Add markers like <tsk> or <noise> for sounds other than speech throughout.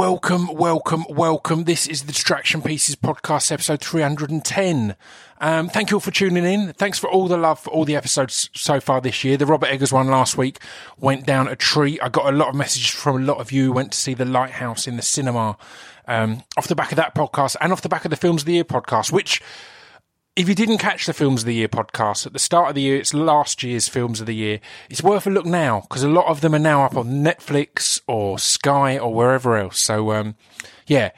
welcome, welcome, welcome. This is the Distraction Pieces podcast, episode 310. Um, thank you all for tuning in. Thanks for all the love for all the episodes so far this year. The Robert Eggers one last week went down a treat. I got a lot of messages from a lot of you who went to see The Lighthouse in the cinema um, off the back of that podcast and off the back of the Films of the Year podcast, which if you didn't catch the Films of the Year podcast at the start of the year, it's last year's Films of the Year. It's worth a look now because a lot of them are now up on Netflix or Sky or wherever else. So, um, yeah,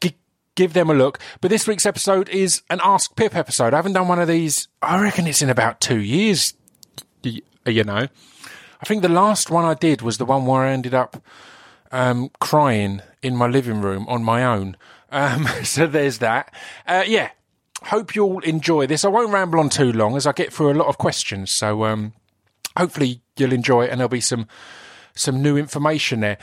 g- give them a look. But this week's episode is an Ask Pip episode. I haven't done one of these, I reckon it's in about two years, you know. I think the last one I did was the one where I ended up um, crying in my living room on my own. Um, <laughs> so there's that. Uh, yeah, hope you'll enjoy this. I won't ramble on too long as I get through a lot of questions. So um, hopefully you'll enjoy it and there'll be some some new information there.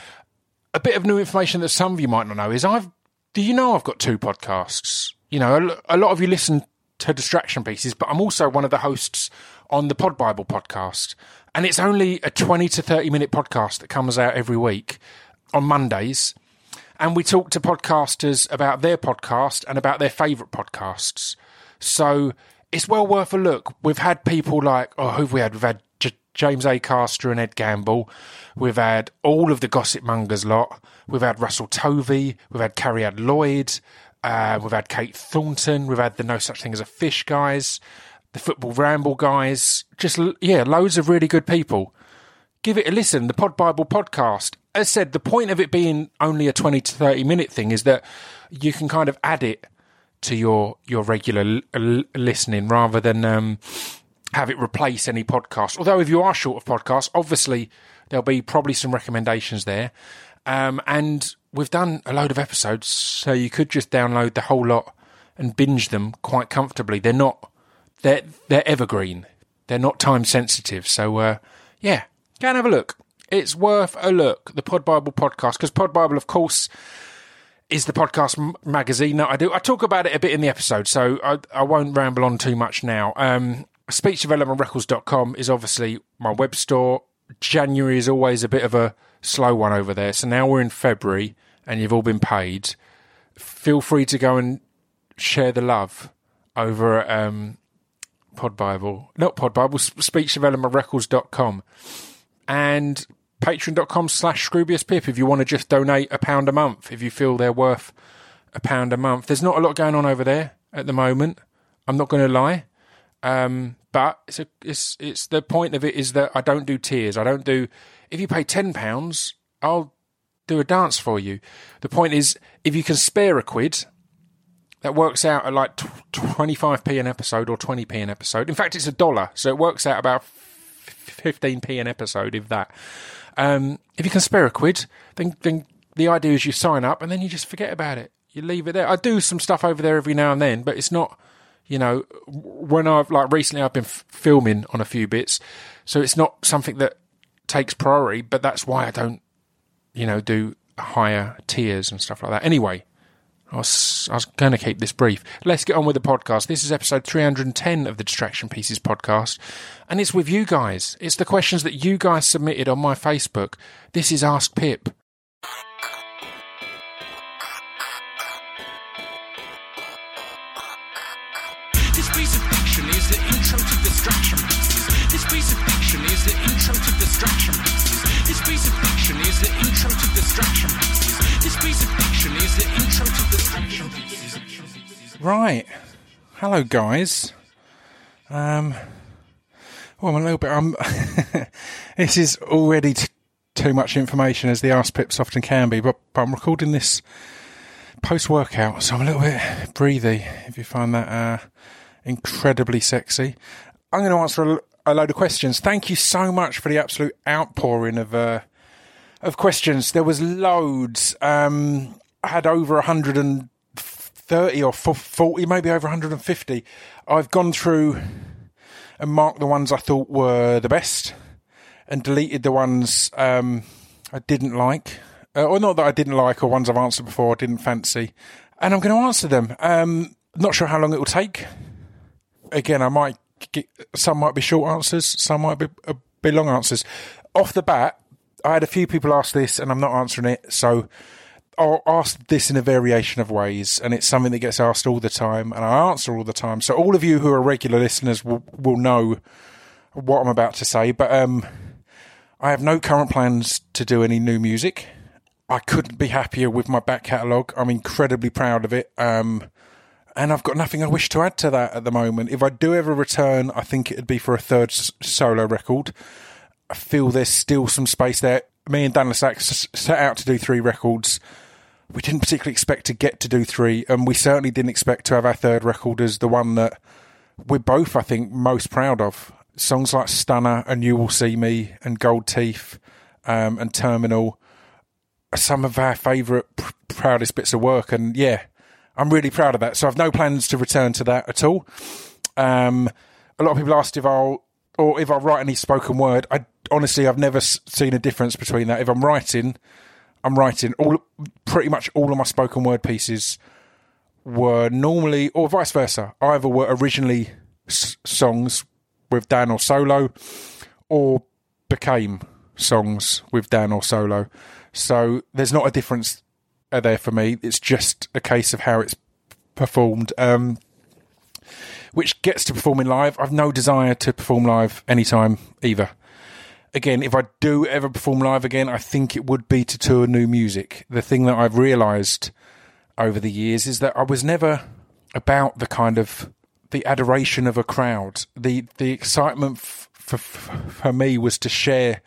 A bit of new information that some of you might not know is I've. Do you know I've got two podcasts? You know, a, a lot of you listen to distraction pieces, but I'm also one of the hosts on the Pod Bible podcast, and it's only a 20 to 30 minute podcast that comes out every week on Mondays and we talk to podcasters about their podcast and about their favourite podcasts. So it's well worth a look. We've had people like, oh, who've we had? We've had J- James Acaster and Ed Gamble. We've had all of the Gossip Mongers lot. We've had Russell Tovey. We've had Carrie Ad Lloyd. Uh, we've had Kate Thornton. We've had the No Such Thing as a Fish guys, the Football Ramble guys. Just, yeah, loads of really good people. Give it a listen. The Pod Bible podcast as said, the point of it being only a 20 to 30 minute thing is that you can kind of add it to your your regular l- listening rather than um, have it replace any podcast. Although if you are short of podcasts, obviously there'll be probably some recommendations there. Um, and we've done a load of episodes, so you could just download the whole lot and binge them quite comfortably. They're not they're they're evergreen. They're not time sensitive. So uh, yeah, go and have a look it's worth a look. The Pod Bible podcast, because Pod Bible, of course, is the podcast m- magazine that I do. I talk about it a bit in the episode, so I, I won't ramble on too much now. Um, SpeechDevelopmentRecords.com is obviously my web store. January is always a bit of a slow one over there. So now we're in February and you've all been paid. Feel free to go and share the love over at um, Pod Bible, not Pod Bible, SpeechDevelopmentRecords.com. And patreon.com slash scroobiuspip if you want to just donate a pound a month if you feel they're worth a pound a month. There's not a lot going on over there at the moment. I'm not going to lie. Um, but it's, a, it's, it's the point of it is that I don't do tiers. I don't do, if you pay £10, I'll do a dance for you. The point is, if you can spare a quid, that works out at like 25p an episode or 20p an episode. In fact, it's a dollar. So it works out about 15p an episode, if that. Um, if you can spare a quid, then, then the idea is you sign up and then you just forget about it. You leave it there. I do some stuff over there every now and then, but it's not, you know, when I've like recently I've been f- filming on a few bits, so it's not something that takes priority. But that's why I don't, you know, do higher tiers and stuff like that. Anyway, I was, going to keep this brief. Let's get on with the podcast. This is episode 310 of the Distraction Pieces podcast, and it's with you guys. It's the questions that you guys submitted on my Facebook. This is Ask Pip. This piece of fiction is the intro to distraction pieces. This piece of is the intro to distraction pieces. This piece of fiction is the intro to distraction pieces. This piece of fiction is the intro to distraction pieces. Right. Hello, guys. Um, well, I'm a little bit. Um, <laughs> this is already t- too much information, as the Ask Pips often can be, but, but I'm recording this post workout, so I'm a little bit breathy. If you find that uh, incredibly sexy, I'm going to answer a, a load of questions. Thank you so much for the absolute outpouring of uh, of questions. There was loads. Um, I had over 130 or 40, maybe over 150. I've gone through and marked the ones I thought were the best and deleted the ones um, I didn't like. Uh, or not that I didn't like, or ones I've answered before I didn't fancy. And I'm going to answer them. Um, not sure how long it will take. Again, I might some might be short answers, some might be, uh, be long answers. Off the bat, I had a few people ask this, and I'm not answering it. So I'll ask this in a variation of ways, and it's something that gets asked all the time, and I answer all the time. So all of you who are regular listeners will will know what I'm about to say. But um, I have no current plans to do any new music. I couldn't be happier with my back catalogue. I'm incredibly proud of it. Um, and I've got nothing I wish to add to that at the moment. If I do ever return, I think it'd be for a third solo record. I feel there's still some space there. Me and Dan le Sac s- set out to do three records. We didn't particularly expect to get to do three, and we certainly didn't expect to have our third record as the one that we're both, I think, most proud of. Songs like Stunner and You Will See Me and Gold Teeth um, and Terminal are some of our favourite, pr- proudest bits of work. And yeah, I'm really proud of that. So I've no plans to return to that at all. Um, a lot of people asked if I'll or if I write any spoken word. I honestly I've never seen a difference between that. If I'm writing, I'm writing all pretty much all of my spoken word pieces were normally or vice versa. Either were originally s- songs with Dan or solo, or became songs with Dan or solo. So there's not a difference uh, there for me. It's just a case of how it's performed. Um, which gets to performing live. I've no desire to perform live anytime either. Again, if I do ever perform live again, I think it would be to tour new music. The thing that I've realised over the years is that I was never about the kind of the adoration of a crowd. The the excitement f- for for me was to share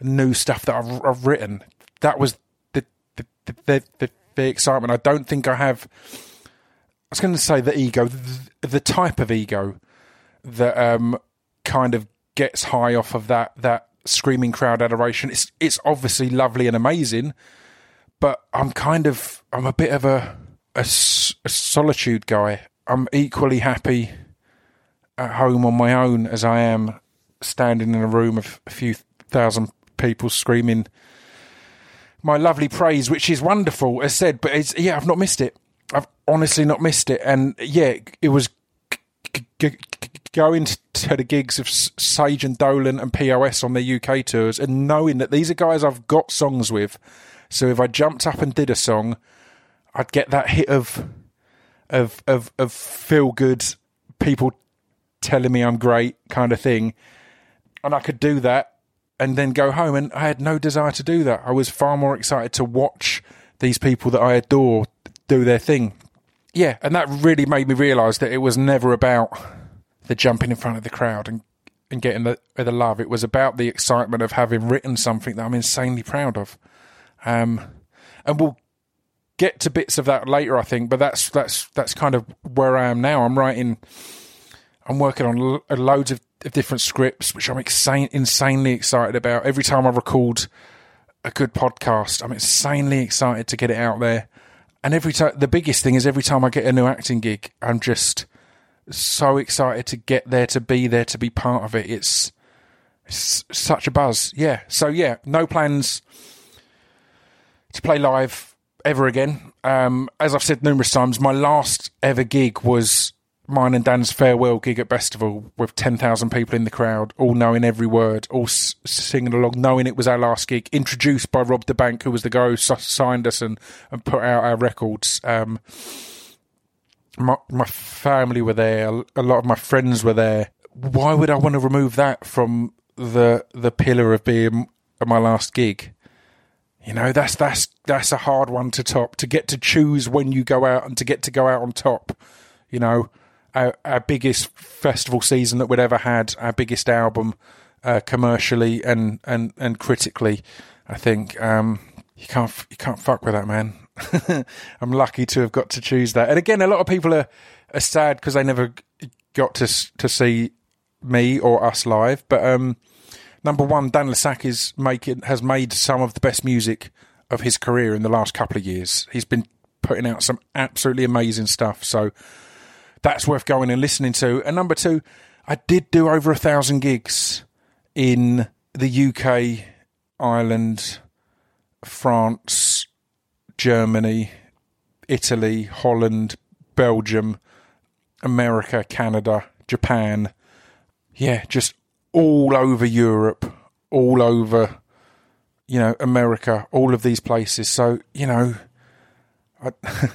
new stuff that I've, I've written. That was the the, the excitement. I don't think I have. I was going to say the ego, the, the type of ego that um, kind of gets high off of that that screaming crowd adoration. It's it's obviously lovely and amazing, but I'm kind of I'm a bit of a a solitude guy. I'm equally happy at home on my own as I am standing in a room of a few thousand people screaming my lovely praise, which is wonderful, as said. But it's yeah, I've not missed it. I've honestly not missed it, and yeah, it was g- g- going to the gigs of Sage and Dolan and POS on their UK tours, and knowing that these are guys I've got songs with. So if I jumped up and did a song, I'd get that hit of of of of feel good people telling me I'm great kind of thing, and I could do that and then go home. And I had no desire to do that. I was far more excited to watch these people that I adore do their thing. Yeah, and that really made me realise that it was never about the jumping in front of the crowd and and getting the the love. It was about the excitement of having written something that I'm insanely proud of. Um, and we'll get to bits of that later, I think. But that's that's that's kind of where I am now. I'm writing. I'm working on lo- loads of, of different scripts, which I'm insane, insanely excited about. Every time I record a good podcast, I'm insanely excited to get it out there. And every time, the biggest thing is every time I get a new acting gig, I'm just so excited to get there, to be there, to be part of it. It's, it's such a buzz. Yeah. So yeah, no plans to play live ever again. Um, as I've said numerous times, my last ever gig was mine and Dan's farewell gig at Bestival with 10,000 people in the crowd, all knowing every word, all s- singing along, knowing it was our last gig, introduced by Rob da Bank, who was the guy who s- signed us and, and put out our records. Um, my, my family were there, a lot of my friends were there. Why would I want to remove that from the the pillar of being my last gig? You know, that's that's that's a hard one to top. To get to choose when you go out and to get to go out on top. You know, our, our biggest festival season that we'd ever had, our biggest album, uh, commercially and, and, and critically. I think um, you can't you can't fuck with that, man. <laughs> I'm lucky to have got to choose that. And again, a lot of people are, are sad because they never got to to see me or us live. But um, number one, Dan le Sac is making has made some of the best music of his career in the last couple of years. He's been putting out some absolutely amazing stuff. So that's worth going and listening to. And number two, I did do over a thousand gigs in the UK, Ireland, France, Germany, Italy, Holland, Belgium, America, Canada, Japan. Yeah, just all over Europe, all over, you know, America, all of these places. So, you know, I, <laughs>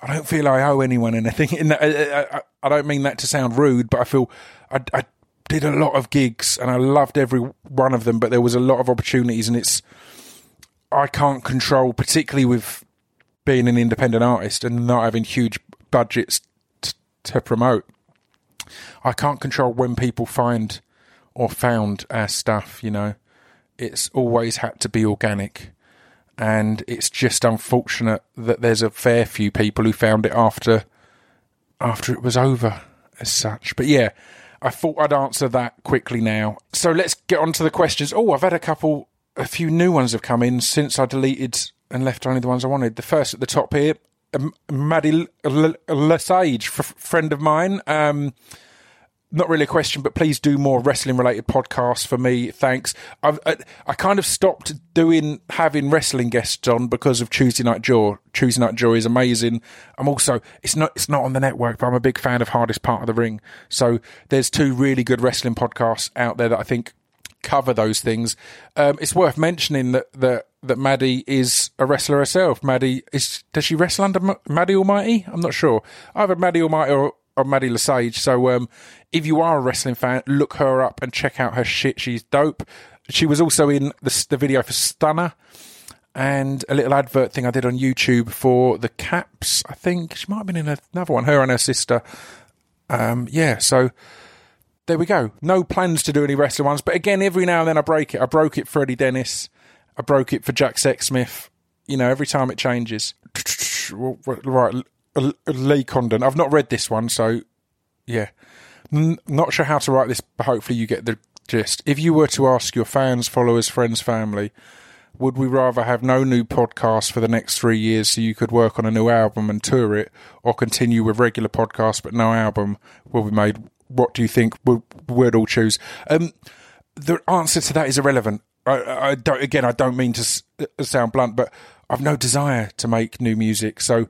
I don't feel I owe anyone anything. I, I, uh, uh, uh, I don't mean that to sound rude, but I feel I, I did a lot of gigs and I loved every one of them, but there was a lot of opportunities, and it's I can't control, particularly with being an independent artist and not having huge budgets t- to promote. I can't control when people find or found our stuff. You know, it's always had to be organic and it's just unfortunate that there's a fair few people who found it after after it was over as such. But yeah, I thought I'd answer that quickly now. So let's get on to the questions. Oh, I've had a couple a few new ones have come in since I deleted and left only the ones I wanted. The first at the top here, Maddie Lesage, friend of mine. Um, not really a question, but please do more wrestling related podcasts for me. Thanks. I've, I, I kind of stopped doing having wrestling guests on because of Tuesday Night Jaw. Tuesday Night Jaw is amazing. I'm also it's not it's not on the network, but I'm a big fan of Hardest Part of the Ring. So there's two really good wrestling podcasts out there that I think cover those things. Um, it's worth mentioning that that that Maddie is a wrestler herself. Maddie is does she wrestle under M- Maddie Almighty? I'm not sure. Either Maddie Almighty or, or Maddie Lesage. So um, if you are a wrestling fan, look her up and check out her shit. She's dope. She was also in the, the video for Stunner and a little advert thing I did on YouTube for the Caps. I think she might have been in another one. Her and her sister. Um, yeah, so there we go. No plans to do any wrestling ones, but again, every now and then I break it. I broke it for Eddie Dennis. I broke it for Jack Sexsmith. You know, every time it changes. <tsk> Right, Lee Condon. I've not read this one, so yeah. N- not sure how to write this, but hopefully you get the gist. If you were to ask your fans, followers, friends, family, would we rather have no new podcast for the next three years so you could work on a new album and tour it, or continue with regular podcasts but no album will be made? What do you think would would all choose? Um, the answer to that is irrelevant. I, I don't. Again, I don't mean to sound blunt, but I've no desire to make new music. So,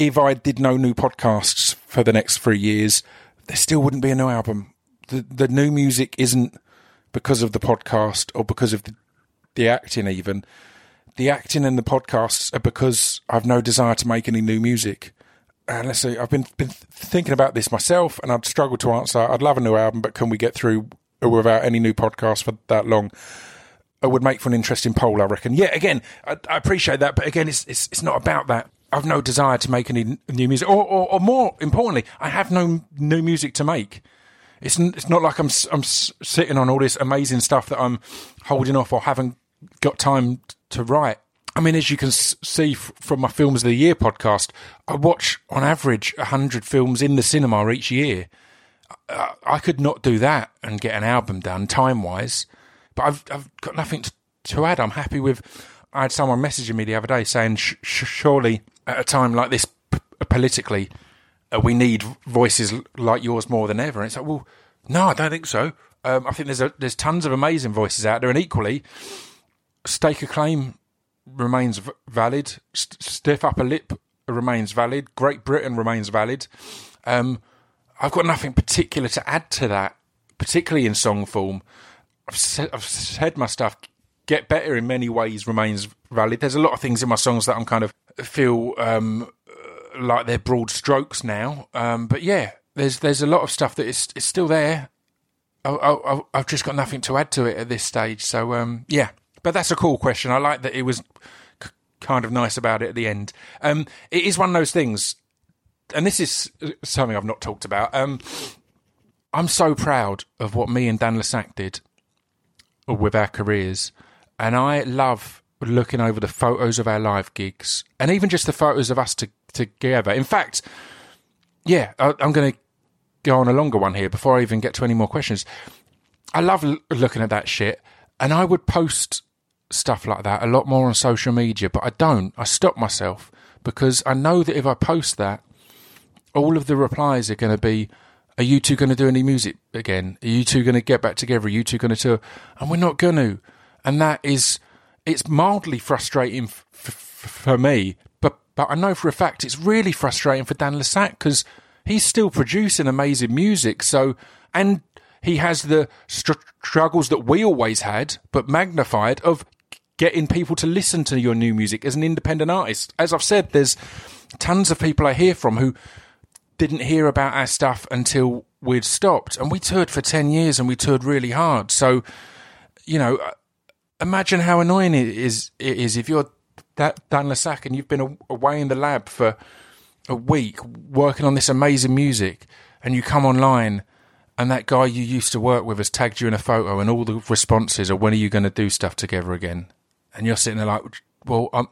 if I did no new podcasts for the next three years, there still wouldn't be a new album. The the new music isn't because of the podcast or because of the, the acting even. The acting and the podcasts are because I've no desire to make any new music. And let's see, I've been been thinking about this myself, and I'd struggle to answer. I'd love a new album, but can we get through without any new podcasts for that long? It would make for an interesting poll, I reckon. Yeah, again, I, I appreciate that, but again, it's, it's it's not about that. I've no desire to make any new music, or, or, or more importantly, I have no new music to make. It's it's not like I'm I'm sitting on all this amazing stuff that I'm holding off or haven't got time to write. I mean, as you can see from my Films of the Year podcast, I watch on average hundred films in the cinema each year. I, I could not do that and get an album done time wise, but I've I've got nothing to, to add. I'm happy with. I had someone messaging me the other day saying, sh- surely at a time like this p- politically, uh, we need voices like yours more than ever. And it's like, well, no, I don't think so. Um, I think there's a, there's tons of amazing voices out there, and equally, stake a claim remains v- valid. St- stiff upper lip remains valid. Great Britain remains valid. Um, I've got nothing particular to add to that, particularly in song form. I've said, I've said my stuff. Get better in many ways remains valid. There's a lot of things in my songs that I'm kind of feel um, like they're broad strokes now. Um, but yeah, there's there's a lot of stuff that is is still there. I, I've just got nothing to add to it at this stage. So um, yeah, but that's a cool question. I like that it was c- kind of nice about it at the end. Um, it is one of those things, and this is something I've not talked about. Um, I'm so proud of what me and Dan le Sac did with our careers, and I love looking over the photos of our live gigs and even just the photos of us to, together. In fact, yeah, I, I'm going to go on a longer one here before I even get to any more questions. I love l- looking at that shit, and I would post stuff like that a lot more on social media, but I don't. I stop myself because I know that if I post that, all of the replies are going to be, "Are you two going to do any music again? Are you two going to get back together? Are you two going to tour?" And we're not going to, and that is, it's mildly frustrating f- f- for me. But but I know for a fact it's really frustrating for Dan le Sac because he's still producing amazing music. So and he has the str- struggles that we always had, but magnified of getting people to listen to your new music as an independent artist. As I've said, there's tons of people I hear from who didn't hear about our stuff until we'd stopped. And we toured for 10 years and we toured really hard. So, you know, imagine how annoying it is, it is if you're that Dan le Sac and you've been away in the lab for a week working on this amazing music and you come online and that guy you used to work with has tagged you in a photo and all the responses are when are you going to do stuff together again? And you're sitting there like well um,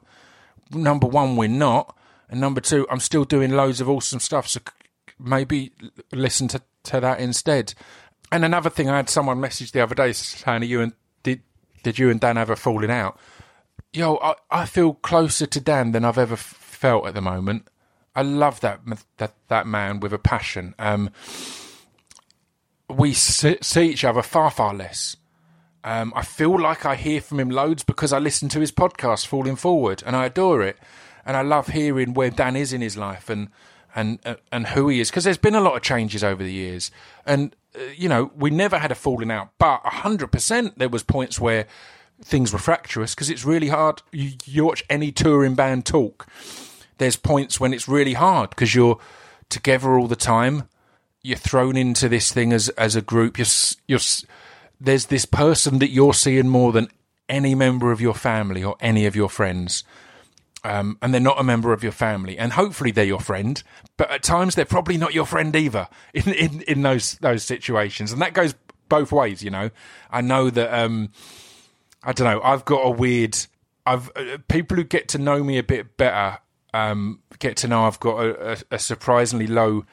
number one we're not. And number two i'm still doing loads of awesome stuff so maybe listen to, to that instead. And another thing i had someone message the other day saying are you and did you and dan have a falling out yo i, I feel closer to dan than i've ever f- felt at the moment i love that that that man with a passion um we see, see each other far, far less. Um, I feel like I hear from him loads because I listen to his podcast, Falling Forward, and I adore it. And I love hearing where Dan is in his life and and uh, and who he is because there's been a lot of changes over the years. And uh, you know, we never had a falling out, but hundred percent there was points where things were fractious because it's really hard. You, you watch any touring band talk. There's points when it's really hard because you're together all the time you're thrown into this thing as as a group. You're you're there's this person that you're seeing more than any member of your family or any of your friends. Um, and they're not a member of your family, and hopefully they're your friend. But at times they're probably not your friend either <laughs> in in, in those those situations, and that goes both ways. You know, I know that um, I don't know. I've got a weird. I've uh, people who get to know me a bit better um, get to know I've got a, a, a surprisingly low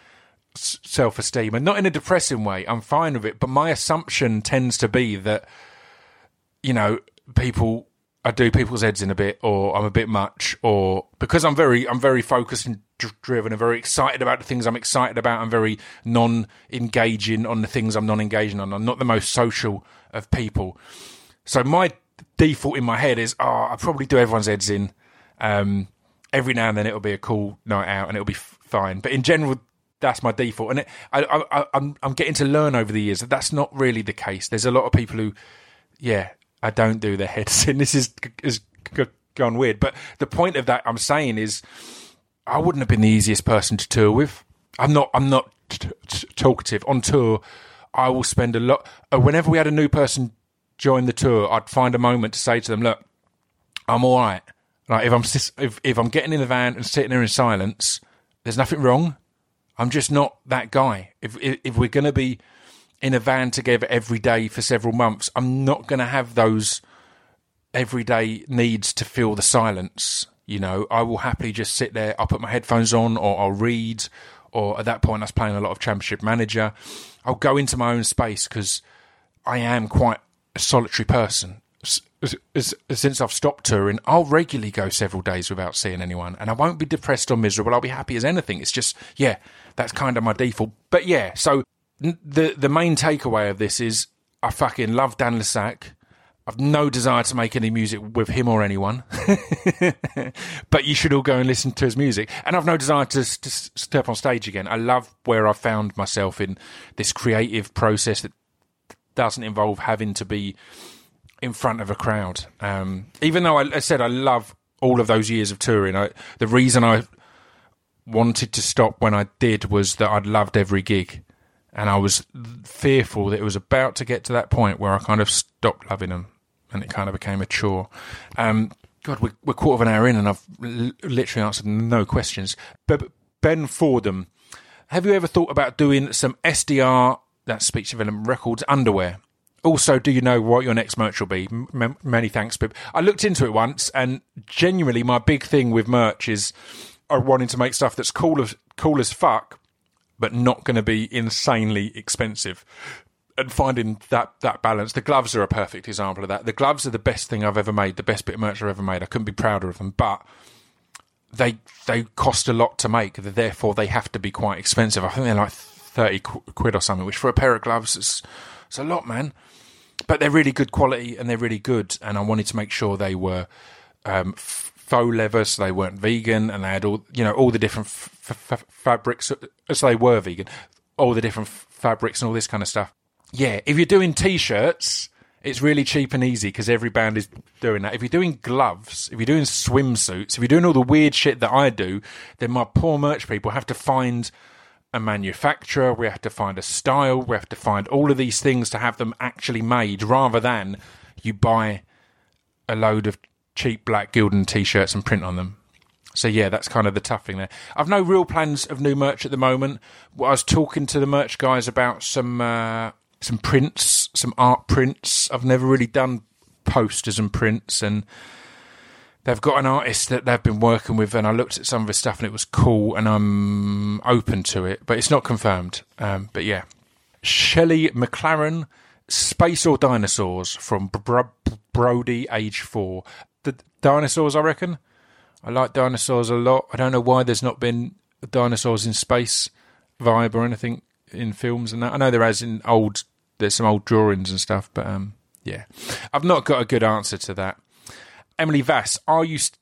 self esteem, and not in a depressing way. I'm fine with it, but my assumption tends to be that you know people. I do people's heads in a bit, or I'm a bit much, or because I'm very, I'm very focused and driven, and very excited about the things I'm excited about. I'm very non-engaging on the things I'm non-engaging on. I'm not the most social of people, so my default in my head is, oh, I probably do everyone's heads in. Um, every now and then it'll be a cool night out, and it'll be fine. But in general, that's my default. And it, I, I, I'm I'm getting to learn over the years that that's not really the case. There's a lot of people who, yeah, I don't do the heads <laughs> in. This is is gone weird. But the point of that I'm saying is, I wouldn't have been the easiest person to tour with. I'm not. I'm not t- t- talkative on tour. I will spend a lot. Uh, whenever we had a new person join the tour, I'd find a moment to say to them, "Look, I'm all right. Like if I'm if if I'm getting in the van and sitting there in silence, there's nothing wrong. I'm just not that guy. If if, if we're to be in a van together every day for several months, I'm not going to have those everyday needs to fill the silence. You know, I will happily just sit there. I'll put my headphones on, or I'll read, or at that point, I was playing a lot of Championship Manager. I'll go into my own space because I am quite a solitary person since I've stopped touring, I'll regularly go several days without seeing anyone, and I won't be depressed or miserable. I'll be happy as anything. It's just, yeah, that's kind of my default. But yeah, so the the main takeaway of this is I fucking love Dan le Sac. I've no desire to make any music with him or anyone, <laughs> but you should all go and listen to his music. And I've no desire to, to step on stage again. I love where I found myself in this creative process that doesn't involve having to be in front of a crowd. Um, even though I, I, said I love all of those years of touring, I, the reason I wanted to stop when I did was that I'd loved every gig, and I was fearful that it was about to get to that point where I kind of stopped loving them, and it kind of became a chore. Um, God, we're, we're quarter of an hour in, and I've l- literally answered no questions. But Ben Fordham, have you ever thought about doing some SDR, that's speech development records underwear? also, do you know what your next merch will be? M- many thanks, Pip. I looked into it once, and genuinely, my big thing with merch is I wanting to make stuff that's cool as cool as fuck, but not going to be insanely expensive. And finding that that balance. The gloves are a perfect example of that. The gloves are the best thing I've ever made. The best bit of merch I've ever made. I couldn't be prouder of them, but they they cost a lot to make. Therefore, they have to be quite expensive. I think they're like thirty quid or something, which for a pair of gloves is it's a lot, man but they're really good quality and they're really good. And I wanted to make sure they were um, faux leather, so they weren't vegan, and they had all you know all the different f- fabrics, so they were vegan, all the different f- fabrics and all this kind of stuff. Yeah, if you're doing t-shirts, It's really cheap and easy because every band is doing that. If you're doing gloves, if you're doing swimsuits, if you're doing all the weird shit that I do, then my poor merch people have to find a manufacturer, we have to find a style, we have to find all of these things to have them actually made rather than you buy a load of cheap black Gildan t shirts and print on them. So yeah, that's kind of the tough thing there. I've no real plans of new merch at the moment. I was talking to the merch guys about some uh, some prints, some art prints. I've never really done posters and prints, and they've got an artist that they've been working with, and I looked at some of his stuff, and it was cool, and I'm open to it, but it's not confirmed. Um, but yeah, Shelley McLaren, Space or Dinosaurs from Bro- Brody, age four. The dinosaurs, I reckon. I like dinosaurs a lot. I don't know why there's not been dinosaurs in space vibe or anything in films and that. I know there has in old. There's some old drawings and stuff, but um, yeah, I've not got a good answer to that. Emily Vass, are you st-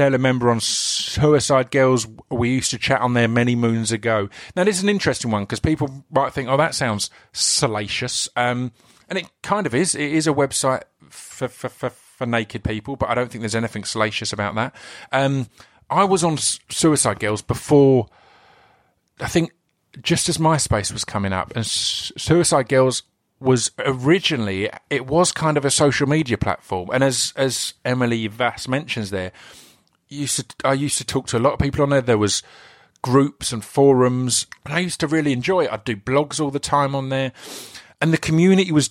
still a member on Suicide Girls? We used to chat on there many moons ago. Now, this is an interesting one because people might think, "Oh, that sounds salacious," um, and it kind of is. It is a website for, for, for naked people, but I don't think there's anything salacious about that. Um, I was on Suicide Girls before, I think, just as MySpace was coming up, and Suicide Girls was originally it was kind of a social media platform, and as as Emily Vass mentions there, used to I used to talk to a lot of people on there. There was groups and forums, and I used to really enjoy it. I'd do blogs all the time on there, and the community was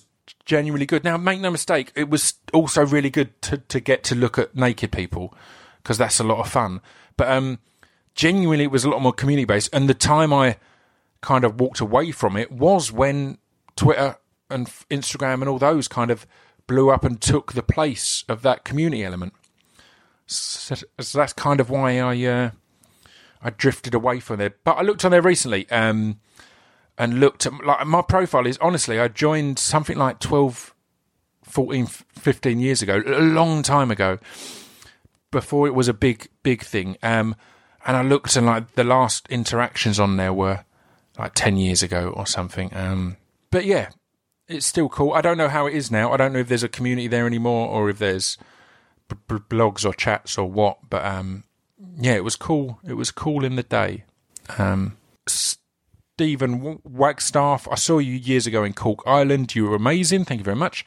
genuinely good. Now, make no mistake, it was also really good to to get to look at naked people because that's a lot of fun. But um, genuinely, it was a lot more community based, and the time I kind of walked away from it was when Twitter and Instagram and all those kind of blew up and took the place of that community element. So, so that's kind of why I uh, I drifted away from there. But I looked on there recently um, and looked at like my profile is honestly I joined something like 12, 14, 15 years ago, a long time ago, before it was a big big thing. Um, and I looked and like the last interactions on there were like 10 years ago or something. Um, but yeah, it's still cool. I don't know how it is now. I don't know if there's a community there anymore or if there's b- b- blogs or chats or what. But um, yeah, it was cool. It was cool in the day. Um, Stephen Wagstaff, I saw you years ago in Cork Island. You were amazing. Thank you very much.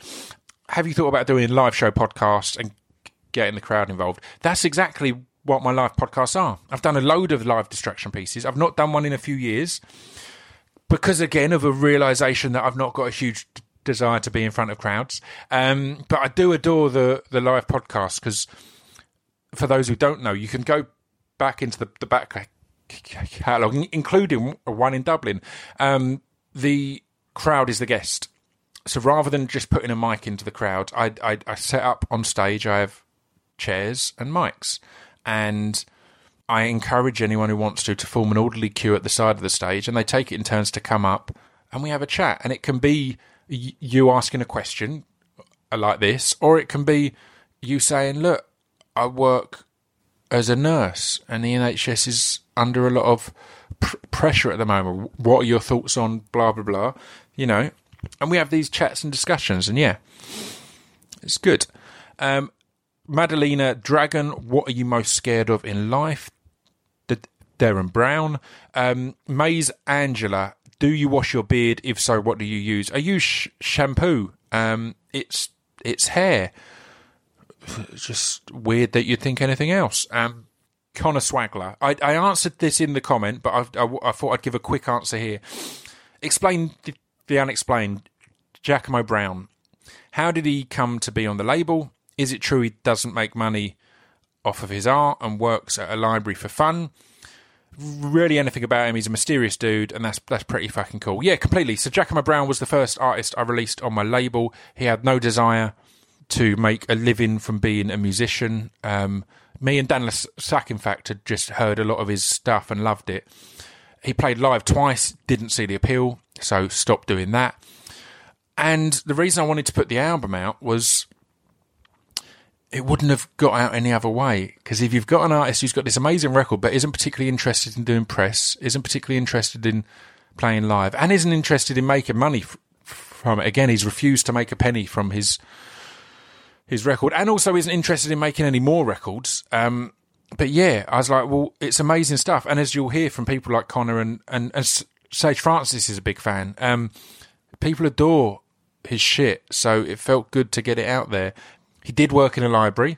Have you thought about doing live show podcast and getting the crowd involved? That's exactly what my live podcasts are. I've done a load of live distraction pieces. I've not done one in a few years because again of a realization that I've not got a huge desire to be in front of crowds. Um, but I do adore the the live podcast because for those who don't know, you can go back into the, the back catalogue, including one in Dublin. Um, the crowd is the guest. So rather than just putting a mic into the crowd, I, I, I set up on stage. I have chairs and mics, and I encourage anyone who wants to to form an orderly queue at the side of the stage, and they take it in turns to come up, and we have a chat. And it can be you asking a question uh, like this, or it can be you saying, "Look, I work as a nurse, and the NHS is under a lot of pr- pressure at the moment. What are your thoughts on blah blah blah?" You know, and we have these chats and discussions, and yeah, it's good. Um, Madalena Dragon, what are you most scared of in life? Derren Brown. Um, Maze Angela, do you wash your beard? If so, what do you use? I use sh- shampoo. Um, it's it's hair. Just weird that you'd think anything else. Um, Connor Swagler. I, I answered this in the comment, but I, I, I, thought I'd give a quick answer here. Explain the, the unexplained. Giacomo Brown. How did he come to be on the label? Is it true he doesn't make money off of his art and works at a library for fun? Really, anything about him? He's a mysterious dude, and that's that's pretty fucking cool. Yeah, completely. So Giacomo Brown was the first artist I released on my label. He had no desire to make a living from being a musician. Um, me and Dan Sack, in fact, had just heard a lot of his stuff and loved it. He played live twice, didn't see the appeal, so stopped doing that. And the reason I wanted to put the album out was it wouldn't have got out any other way. Because if you've got an artist who's got this amazing record but isn't particularly interested in doing press, isn't particularly interested in playing live, and isn't interested in making money f- from it. Again, he's refused to make a penny from his his record, and also isn't interested in making any more records. Um, but yeah, I was like, well, it's amazing stuff. And as you'll hear from people like Connor and and, and Sage Francis is a big fan. Um, people adore his shit, so it felt good to get it out there. He did work in a library,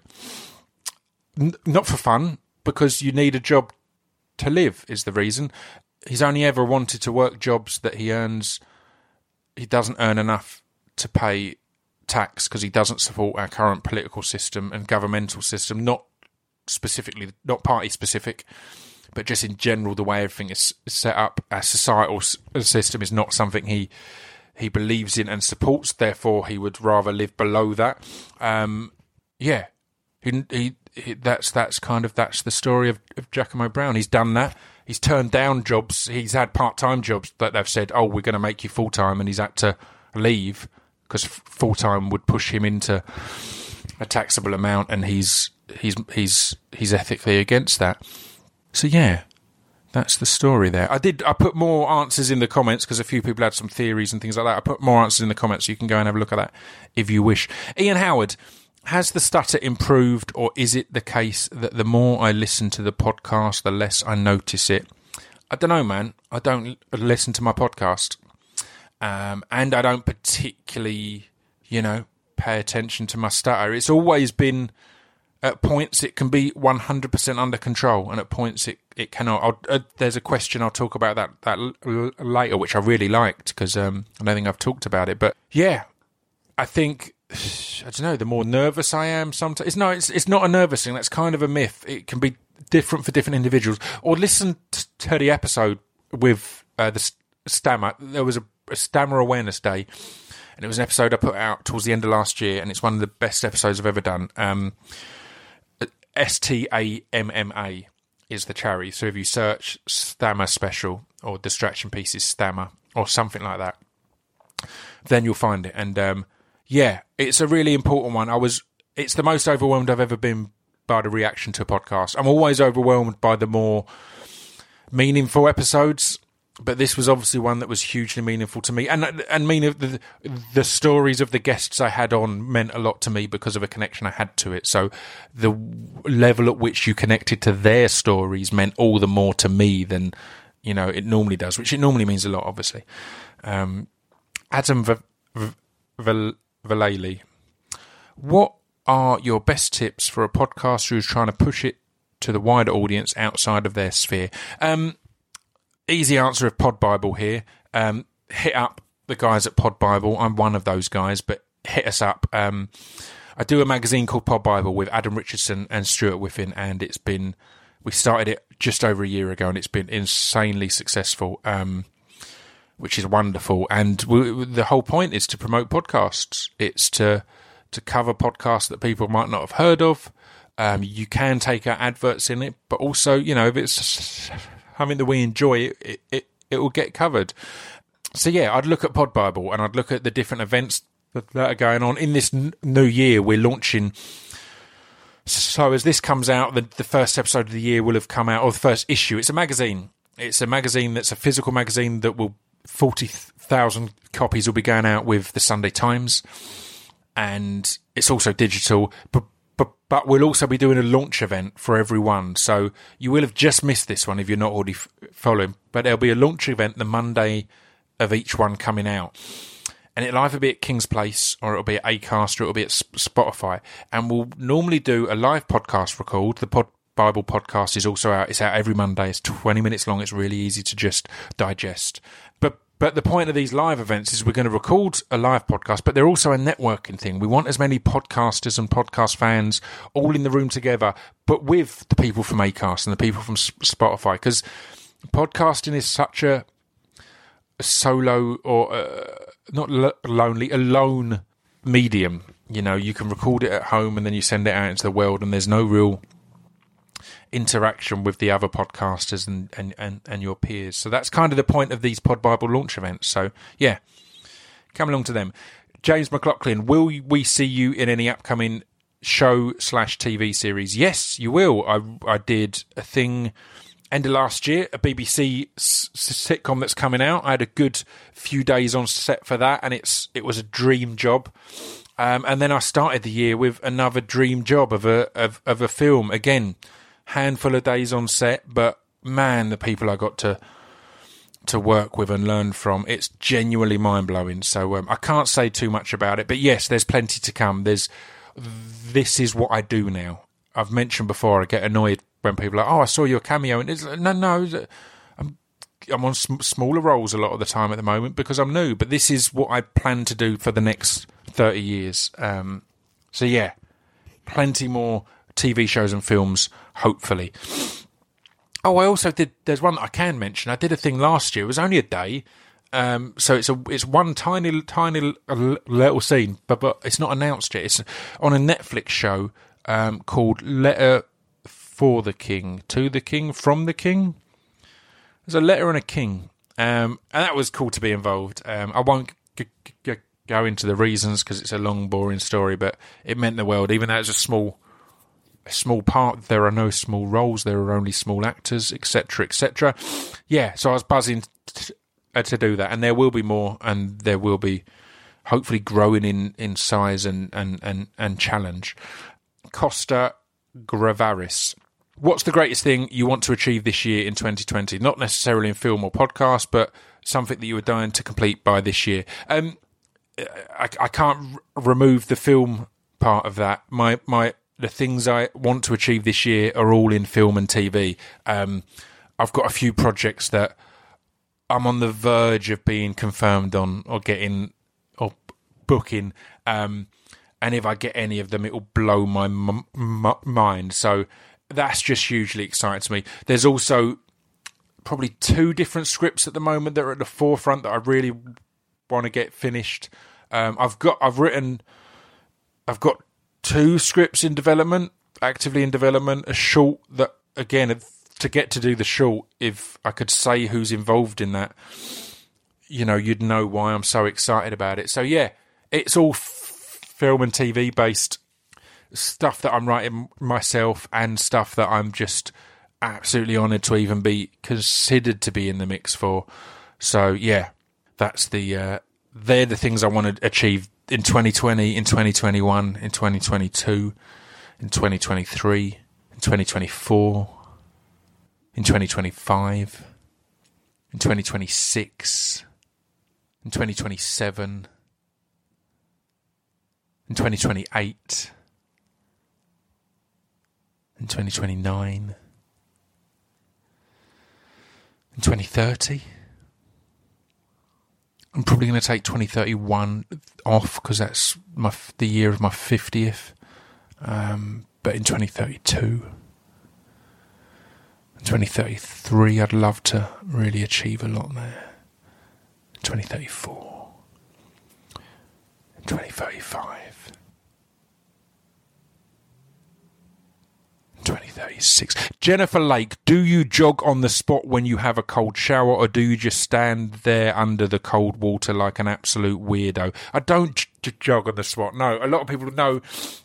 N- not for fun, because you need a job to live. Is the reason. He's only ever wanted to work jobs that he earns. He doesn't earn enough to pay tax because he doesn't support our current political system and governmental system. Not specifically, not party specific, but just in general, the way everything is set up, our societal system is not something he he believes in and supports. Therefore, he would rather live below that. Um, yeah, he, he, he, that's that's kind of that's the story of, of Giacomo Brown. He's done that. He's turned down jobs. He's had part time jobs that they've said, "Oh, we're going to make you full time," and he's had to leave because full time would push him into a taxable amount, and he's he's he's he's ethically against that. So yeah, that's the story there. I did. I put more answers in the comments because a few people had some theories and things like that. I put more answers in the comments, so you can go and have a look at that if you wish. Ian Howard, has the stutter improved, or is it the case that the more I listen to the podcast, the less I notice it? I don't know, man. I don't listen to my podcast, um, and I don't particularly, you know, pay attention to my stutter. It's always been at points it can be 100% under control and at points it, it cannot. Uh, there's a question i'll talk about that that l- later which i really liked because um, i don't think i've talked about it but yeah i think <sighs> i don't know the more nervous i am sometimes it's no it's, it's not a nervous thing that's kind of a myth. It can be different for different individuals. Or listen to the episode with uh, the stammer. There was a stammer awareness day and it was an episode I put out towards the end of last year, and it's one of the best episodes I've ever done. Um, S T A M M A is the charity. So if you search Stammer Special or Distraction Pieces Stammer or something like that, then you'll find it. And um, yeah, it's a really important one. I was, it's the most overwhelmed I've ever been by the reaction to a podcast. I'm always overwhelmed by the more meaningful episodes but this was obviously one that was hugely meaningful to me, and and mean the the stories of the guests I had on meant a lot to me because of a connection I had to it. So the level at which you connected to their stories meant all the more to me than you know it normally does, which it normally means a lot, obviously. Um, Adam v- v- what are your best tips for a podcaster who's trying to push it to the wider audience outside of their sphere? Um, easy answer of Pod Bible here. Um, hit up the guys at Pod Bible. I'm one of those guys, but hit us up. Um, I do a magazine called Pod Bible with Adam Richardson and Stuart Whiffin, and it's been we started it just over a year ago, and it's been insanely successful, um, which is wonderful. And we, the whole point is to promote podcasts. It's to to cover podcasts that people might not have heard of. Um, you can take our adverts in it, but also, you know, if it's something that we enjoy, it, it, it will get covered. So yeah, I'd look at Pod Bible and I'd look at the different events that, are going on in this n- new year. We're launching. So as this comes out, the, the first episode of the year will have come out, or the first issue. It's a magazine. It's a magazine that's a physical magazine that will forty thousand copies will be going out with the Sunday Times, and it's also digital. But but but we'll also be doing a launch event for everyone. So you will have just missed this one if you're not already f- following. But there'll be a launch event the Monday of each one coming out, and it'll either be at King's Place or it'll be at Acast or it'll be at Spotify. And we'll normally do a live podcast record. The pod Bible podcast is also out. It's out every Monday. It's 20 minutes long. It's really easy to just digest. But the point of these live events is we're going to record a live podcast, but they're also a networking thing. We want as many podcasters and podcast fans all in the room together, but with the people from Acast and the people from Spotify, because podcasting is such a, solo or uh, not lo- lonely, a lone medium. You know, you can record it at home and then you send it out into the world, and there's no real interaction with the other podcasters and, and, and, and your peers. So that's kind of the point of these Pod Bible launch events. So yeah, come along to them. James McLaughlin, will we see you in any upcoming show slash TV series? Yes, you will. I I did a thing end of last year, a BBC s- sitcom that's coming out. I had a good few days on set for that, and it's it was a dream job. Um, and then I started the year with another dream job of a of, of a film. Again, handful of days on set, but man, the people I got to to work with and learn from, it's genuinely mind blowing. So um, I can't say too much about it, but yes, there's plenty to come. There's this is what I do now. I've mentioned before. I get annoyed when people are like, "Oh, I saw your cameo," and it's no, no. I'm I'm on sm- smaller roles a lot of the time at the moment because I'm new. But this is what I plan to do for the next thirty years. Um, so yeah, plenty more TV shows and films, hopefully. Oh, I also did. There's one that I can mention. I did a thing last year. It was only a day, um, so it's a it's one tiny tiny little scene, but but it's not announced yet. It's on a Netflix show um, called Letter for the King, to the King, from the King. There's a letter and a king, um, and that was cool to be involved. Um, I won't g- g- go into the reasons because it's a long, boring story, but it meant the world. Even though it's a small a small part. There are no small roles. There are only small actors, etc., etc. Yeah, so I was buzzing to do that, and there will be more, and there will be hopefully growing in, in size and, and, and, and challenge. Costa Gravaris. What's the greatest thing you want to achieve this year in 2020? Not necessarily in film or podcast, but something that you were dying to complete by this year. Um, I, I can't r- remove the film part of that. My my the things I want to achieve this year are all in film and TV. Um, I've got a few projects that I'm on the verge of being confirmed on or getting or booking. Um, and if I get any of them, it will blow my m- m- mind. So that's just hugely exciting to me. There's also probably two different scripts at the moment that are at the forefront that I really want to get finished. Um, I've got, I've written, I've got two scripts in development, actively in development. A short that, again, to get to do the short, if I could say who's involved in that, you know, you'd know why I'm so excited about it. So yeah, it's all f- film and TV based stuff that I'm writing myself and stuff that I'm just absolutely honoured to even be considered to be in the mix for. So yeah, that's the uh, they're the things I want to achieve in 2020, in 2021, in 2022, in 2023, in 2024, in 2025, in 2026, in 2027, in 2028, in 2029, in 2030. I'm probably going to take 2031 off because that's my the year of my 50th. Um, but in 2032, 2033, I'd love to really achieve a lot there. 2034, 2035. 2036. Jennifer Lake, do you jog on the spot when you have a cold shower or do you just stand there under the cold water like an absolute weirdo? I don't j- jog on the spot. No, a lot of people know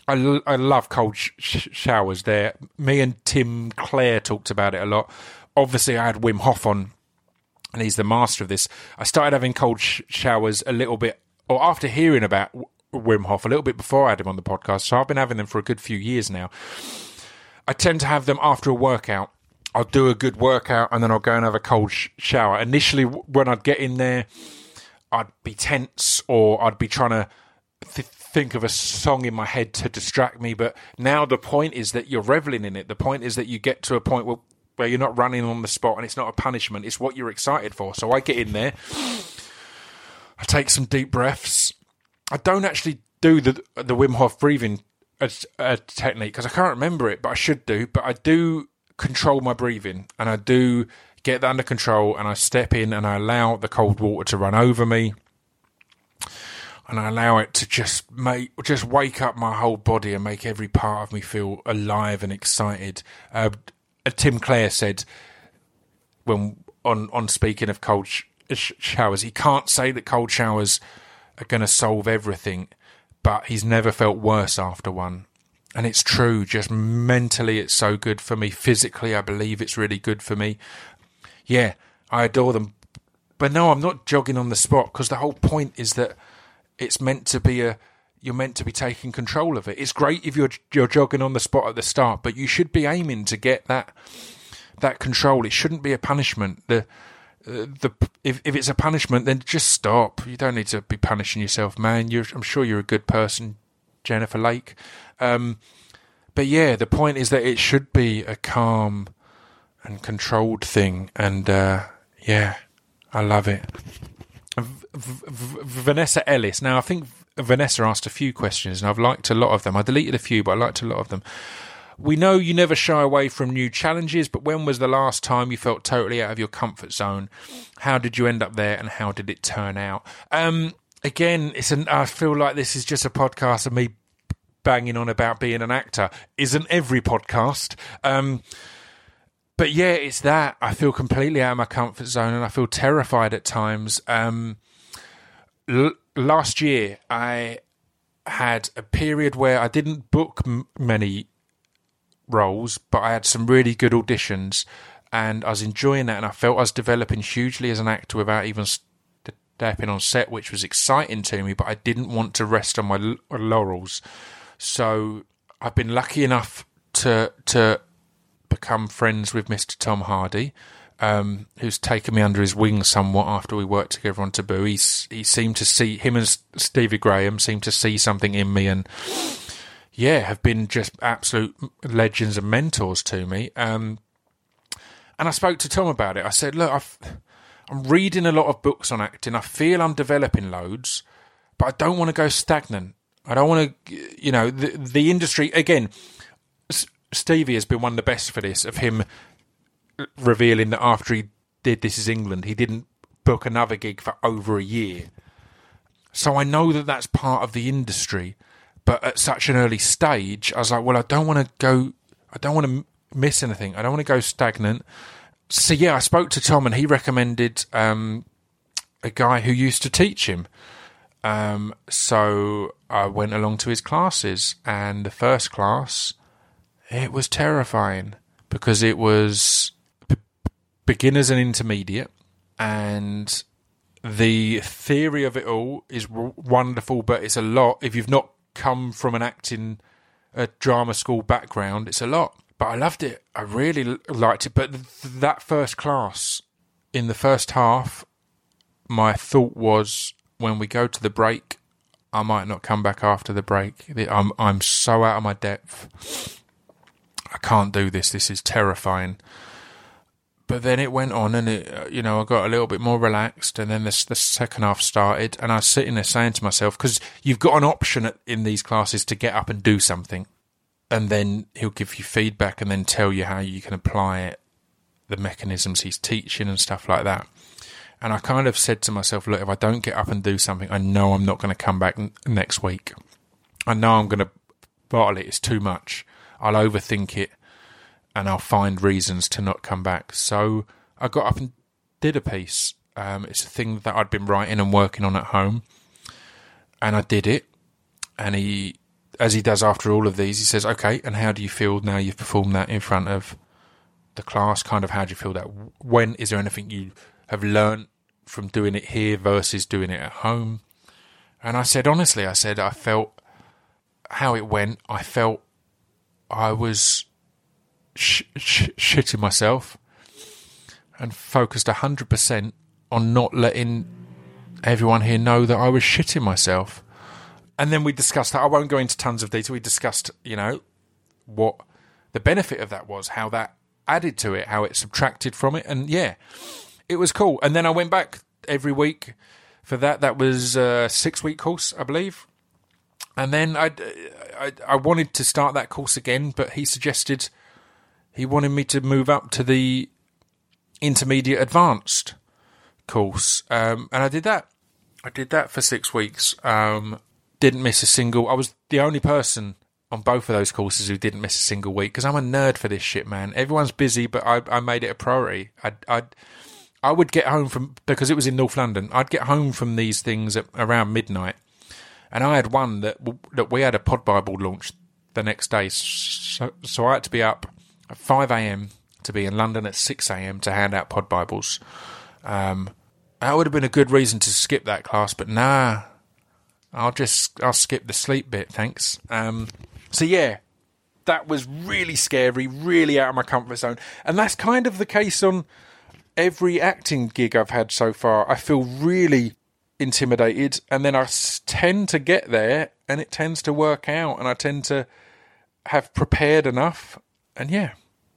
I, l- I love cold sh- sh- showers there. Me and Tim Clare talked about it a lot. Obviously, I had Wim Hof on and he's the master of this. I started having cold sh- showers a little bit, or after hearing about Wim Hof, a little bit before I had him on the podcast. So I've been having them for a good few years now. I tend to have them after a workout. I'll do a good workout and then I'll go and have a cold sh- shower. Initially, when I'd get in there, I'd be tense or I'd be trying to th- think of a song in my head to distract me. But now the point is that you're reveling in it. The point is that you get to a point where, where you're not running on the spot and it's not a punishment. It's what you're excited for. So I get in there, I take some deep breaths. I don't actually do the the Wim Hof breathing a, a technique because I can't remember it, but I should do. But I do control my breathing and I do get that under control and I step in and I allow the cold water to run over me and I allow it to just make just wake up my whole body and make every part of me feel alive and excited. Uh, Tim Clare said when on on speaking of cold sh- showers, he can't say that cold showers are going to solve everything, but he's never felt worse after one. and it's true. Just mentally, it's so good for me. Physically, I believe it's really good for me. Yeah, I adore them. But no, I'm not jogging on the spot because the whole point is that it's meant to be a. You're meant to be taking control of it. It's great if you're you're jogging on the spot at the start, but you should be aiming to get that that control. It shouldn't be a punishment. The the if if it's a punishment, then just stop. You don't need to be punishing yourself, man. You're, I'm sure you're a good person, Jennifer Lake. Um, but yeah, the point is that it should be a calm and controlled thing, and uh, yeah, I love it. V- v- Vanessa Ellis. Now, I think Vanessa asked a few questions, and I've liked a lot of them. I deleted a few, but I liked a lot of them. We know you never shy away from new challenges, but when was the last time you felt totally out of your comfort zone? How did you end up there, and how did it turn out? Um, again, it's an. I feel like this is just a podcast of me banging on about being an actor. Isn't every podcast? Um, but yeah, it's that. I feel completely out of my comfort zone, and I feel terrified at times. Um, l- last year, I had a period where I didn't book m- many roles, but I had some really good auditions and I was enjoying that and I felt I was developing hugely as an actor without even stepping on set, which was exciting to me, but I didn't want to rest on my laurels. So I've been lucky enough to to become friends with Mr. Tom Hardy, um, who's taken me under his wing somewhat after we worked together on Taboo. He's, he seemed to see him and Stevie Graham seemed to see something in me and yeah, have been just absolute legends and mentors to me. Um, and I spoke to Tom about it. I said, look, I've, I'm reading a lot of books on acting. I feel I'm developing loads, but I don't want to go stagnant. I don't want to, you know, the, the industry, again, Stevie has been one of the best for this, of him revealing that after he did This Is England, he didn't book another gig for over a year. So I know that that's part of the industry. But at such an early stage, I was like, well, I don't want to go, I don't want to miss anything. I don't want to go stagnant. So yeah, I spoke to Tom and he recommended um, a guy who used to teach him. Um, so I went along to his classes, and the first class, it was terrifying because it was b- beginners and intermediate, and the theory of it all is w- wonderful, but it's a lot. If you've not come from an acting a drama school background, it's a lot. But I loved it. I really liked it. But th- that first class, in the first half, my thought was when we go to the break, I might not come back after the break. I'm I'm so out of my depth. I can't do this. This is terrifying but then it went on and it, uh, you know, I got a little bit more relaxed and then the, the second half started and I was sitting there saying to myself, because you've got an option in these classes to get up and do something and then he'll give you feedback and then tell you how you can apply it, the mechanisms he's teaching and stuff like that. And I kind of said to myself, look, if I don't get up and do something, I know I'm not going to come back n- next week. I know I'm going to bottle it. It's too much. I'll overthink it and I'll find reasons to not come back. So I got up and did a piece. Um, it's a thing that I'd been writing and working on at home, and I did it. And he, as he does after all of these, he says, "Okay, and how do you feel now you've performed that in front of the class? Kind of how do you feel that? When is there anything you have learned from doing it here versus doing it at home?" And I said, honestly, I said I felt how it went. I felt I was sh- sh- shitting myself and focused 100% on not letting everyone here know that I was shitting myself. And then we discussed that. I won't go into tons of detail. We discussed, you know, what the benefit of that was, how that added to it, how it subtracted from it. And yeah, it was cool. And then I went back every week for that. That was a six week course, I believe. And then I, I, I wanted to start that course again, but he suggested he wanted me to move up to the intermediate advanced course, um, and I did that. I did that for six weeks. Um, didn't miss a single. I was the only person on both of those courses who didn't miss a single week because I'm a nerd for this shit, man. Everyone's busy, but I, I made it a priority. I, I, I would get home from because it was in North London. I'd get home from these things at around midnight, and I had one that that we had a Pod Bible launch the next day. So, so I had to be up at 5 a.m. to be in London at 6 a.m. to hand out pod Bibles. Um, that would have been a good reason to skip that class, but nah, I'll just I'll skip the sleep bit, thanks. Um, so yeah, that was really scary, really out of my comfort zone, and that's kind of the case on every acting gig I've had so far. I feel really intimidated, and then I tend to get there, and it tends to work out, and I tend to have prepared enough, and yeah,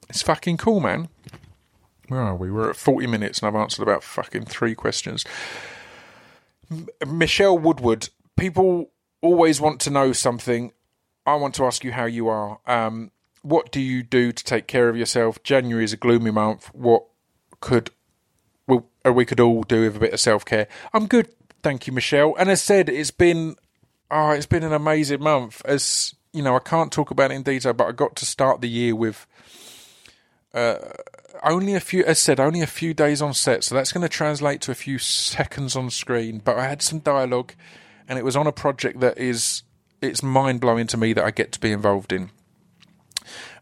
it's fucking cool, man. Where are we? We're at 40 minutes and I've answered about fucking three questions. M- Michelle Woodward, people always want to know something. I want to ask you how you are. Um, what do you do to take care of yourself? January is a gloomy month. What could well, uh, we could all do with a bit of self care? I'm good, thank you, Michelle. And as said, it's been oh, it's been an amazing month. As you know, I can't talk about it in detail, but I got to start the year with Uh, only a few, as said, only a few days on set, so that's going to translate to a few seconds on screen. But I had some dialogue, and it was on a project that is it's mind blowing to me that I get to be involved in,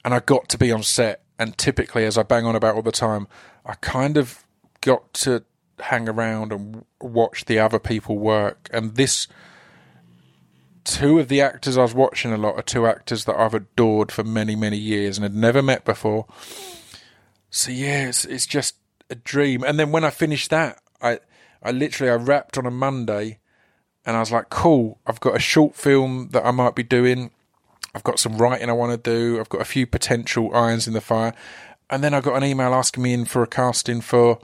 and I got to be on set. And typically, as I bang on about all the time, I kind of got to hang around and watch the other people work. And this, two of the actors I was watching a lot are two actors that I've adored for many, many years and had never met before. So yeah, it's it's just a dream. And then when I finished that, I I literally I wrapped on a Monday, and I was like, cool. I've got a short film that I might be doing. I've got some writing I want to do. I've got a few potential irons in the fire, and then I got an email asking me in for a casting for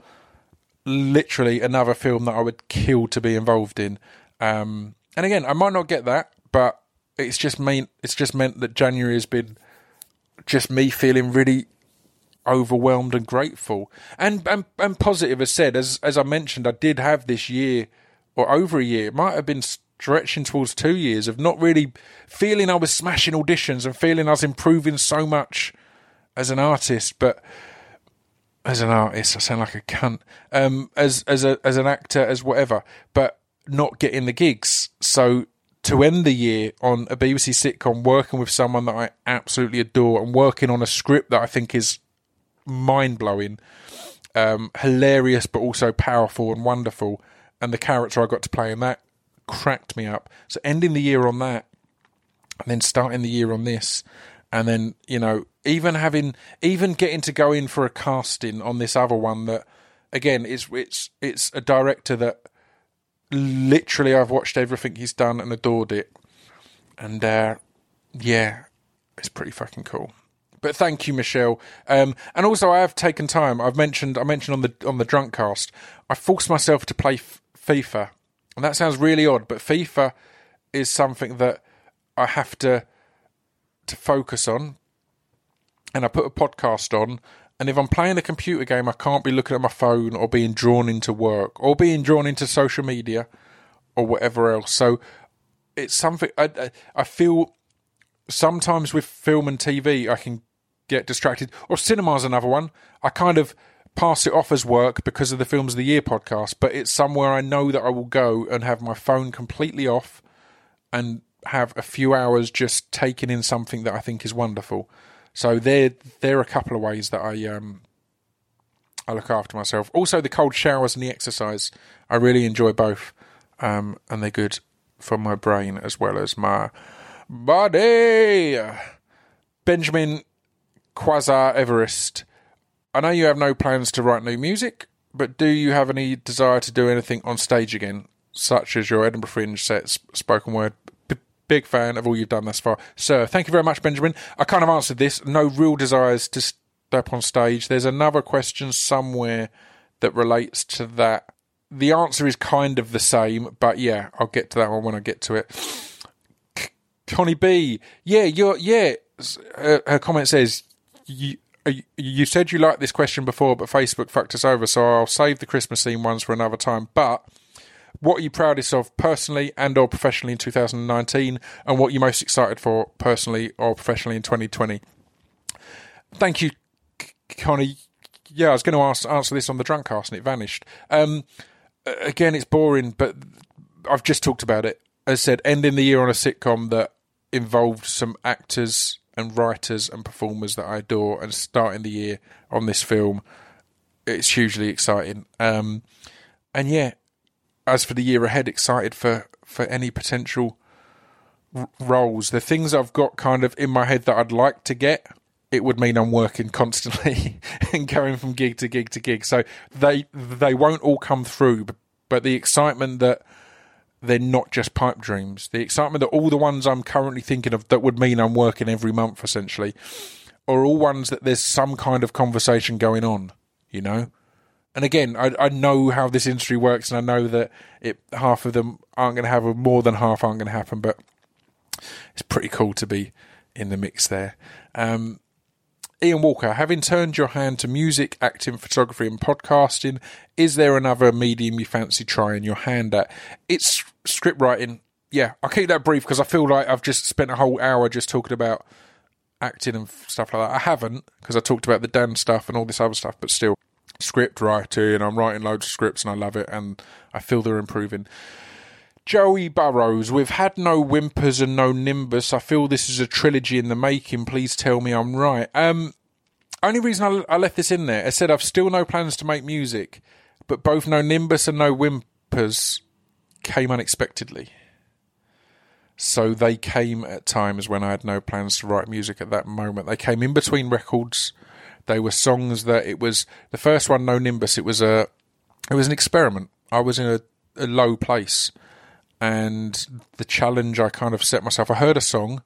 literally another film that I would kill to be involved in. Um, and again, I might not get that, but it's just mean it's just meant that January has been just me feeling really overwhelmed and grateful. And and, and positive as said as as I mentioned I did have this year or over a year it might have been stretching towards 2 years of not really feeling I was smashing auditions and feeling I was improving so much as an artist. But as an artist I sound like a cunt. Um as as a as an actor as whatever but not getting the gigs. So to end the year on a BBC sitcom working with someone that I absolutely adore and working on a script that I think is mind blowing, um, hilarious, but also powerful and wonderful. And the character I got to play in that cracked me up. So ending the year on that, and then starting the year on this, and then you know even having even getting to go in for a casting on this other one that again is it's it's a director that literally I've watched everything he's done and adored it, and uh, yeah, it's pretty fucking cool but thank you, Michelle. Um, and also, I have taken time. I've mentioned I mentioned on the on the drunk cast. I forced myself to play F- FIFA, and that sounds really odd, but FIFA is something that I have to to focus on. And I put a podcast on, and if I'm playing a computer game, I can't be looking at my phone or being drawn into work or being drawn into social media or whatever else. So it's something I I, I feel sometimes with film and TV, I can get distracted. Or cinema's another one. I kind of pass it off as work because of the Films of the Year podcast, but it's somewhere I know that I will go and have my phone completely off and have a few hours just taking in something that I think is wonderful. So there, there are a couple of ways that I um, I look after myself. Also, the cold showers and the exercise. I really enjoy both, um, and they're good for my brain as well as my body. Benjamin Quasar Everest. I know you have no plans to write new music, but do you have any desire to do anything on stage again, such as your Edinburgh Fringe sets, spoken word? B- big fan of all you've done thus far. Sir, thank you very much, Benjamin. I kind of answered this. No real desires to step on stage. There's another question somewhere that relates to that. The answer is kind of the same, but yeah, I'll get to that one when I get to it. Connie B, yeah, you're yeah. Her, her comment says you. You said you liked this question before, but Facebook fucked us over, so I'll save the Christmas theme ones for another time. But what are you proudest of personally and or professionally in 2019, and what are you most excited for personally or professionally in 2020? Thank you, Connie. Yeah, I was going to ask, answer this on the drunk cast and it vanished. Um, again, it's boring, but I've just talked about it. As I said, ending the year on a sitcom that involved some actors and writers and performers that I adore, and starting the year on this film, it's hugely exciting. Um, and yeah, as for the year ahead, excited for for any potential r- roles. The things I've got kind of in my head that I'd like to get, it would mean I'm working <laughs> constantly and going from gig to gig to gig. So they they won't all come through, but, but the excitement that they're not just pipe dreams. The excitement that all the ones I'm currently thinking of that would mean I'm working every month essentially are all ones that there's some kind of conversation going on, you know? And again, I, I know how this industry works and I know that it half of them aren't going to have, more than half aren't going to happen, but it's pretty cool to be in the mix there. Um, Ian Walker, having turned your hand to music, acting, photography, and podcasting, is there another medium you fancy trying your hand at? It's script writing. Yeah, I'll keep that brief because I feel like I've just spent a whole hour just talking about acting and stuff like that. I haven't because I talked about the Dan stuff and all this other stuff, but still, script writing. And I'm writing loads of scripts and I love it, and I feel they're improving. Joey Burrows, we've had no whimpers and no nimbus. I feel this is a trilogy in the making. Please tell me I'm right. Um, only reason I, I left this in there, I said I've still no plans to make music, but both no nimbus and no whimpers came unexpectedly. So they came at times when I had no plans to write music at that moment. They came in between records. They were songs that it was the first one, No Nimbus. It was a, it was an experiment. I was in a, a low place, and the challenge I kind of set myself. I heard a song,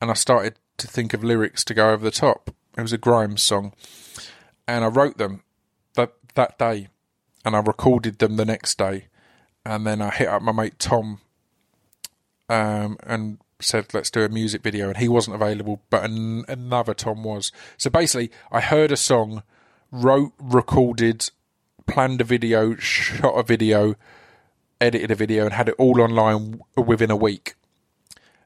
and I started to think of lyrics to go over the top. It was a Grimes song, and I wrote them that that day, and I recorded them the next day, and then I hit up my mate Tom, um, and said let's do a music video, and he wasn't available, but an, another Tom was. So basically, I heard a song, wrote, recorded, planned a video, shot a video, edited a video, and had it all online within a week.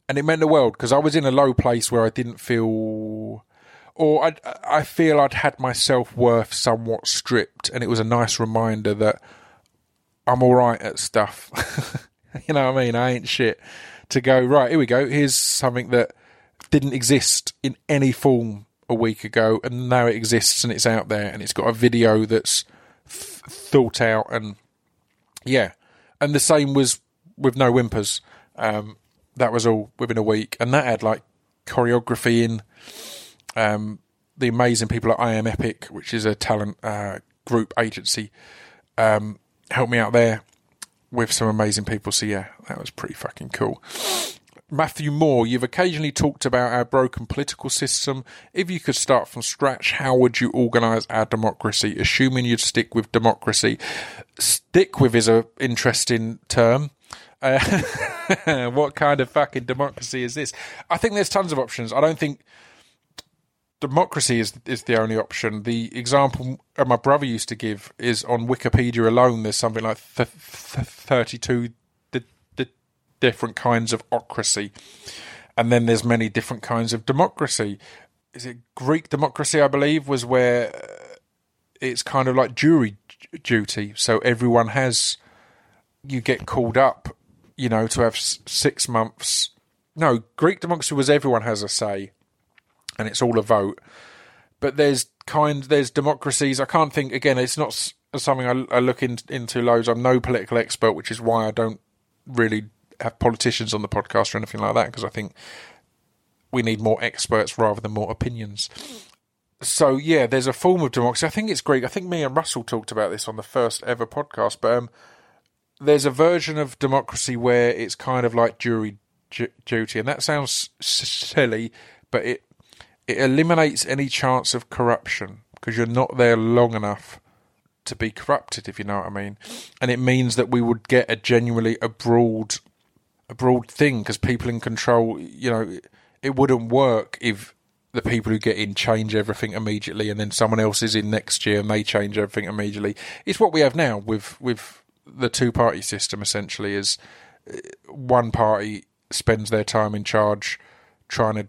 And it meant the world because I was in a low place where I didn't feel or I, I feel I'd had my self worth somewhat stripped, and it was a nice reminder that I'm all right at stuff. <laughs> you know what I mean? I ain't shit. To go right, here we go. Here's something that didn't exist in any form a week ago, and now it exists and it's out there, and it's got a video that's th- thought out, and yeah, and the same was with no whimpers. Um, that was all within a week, and that had like choreography in um, the amazing people at I Am Epic, which is a talent uh, group agency, um, helped me out there with some amazing people. So yeah, that was pretty fucking cool. Matthew Moore, you've occasionally talked about our broken political system. If you could start from scratch, how would you organise our democracy? Assuming you'd stick with democracy. Stick with is an interesting term. Uh, <laughs> what kind of fucking democracy is this? I think there's tons of options. I don't think democracy is is the only option. The example my brother used to give is on Wikipedia alone. There's something like th- th- thirty-two di- di- different kinds of ocracy, and then there's many different kinds of democracy. Is it Greek democracy? I believe was where uh, it's kind of like jury duty. So everyone has you get called up, you know, to have six months. No, Greek democracy was everyone has a say and it's all a vote. But there's kind there's democracies. I can't think again. It's not something I, I look in, into loads. I'm no political expert, which is why I don't really have politicians on the podcast or anything like that because I think we need more experts rather than more opinions. So yeah, there's a form of democracy. I think it's great. I think me and Russell talked about this on the first ever podcast, but um, there's a version of democracy where it's kind of like jury duty, and that sounds silly, but it it eliminates any chance of corruption because you're not there long enough to be corrupted, if you know what I mean. And it means that we would get a genuinely a broad, a broad thing because people in control, you know, it wouldn't work if the people who get in change everything immediately and then someone else is in next year and they change everything immediately. It's what we have now with with the two party system essentially is uh, one party spends their time in charge trying to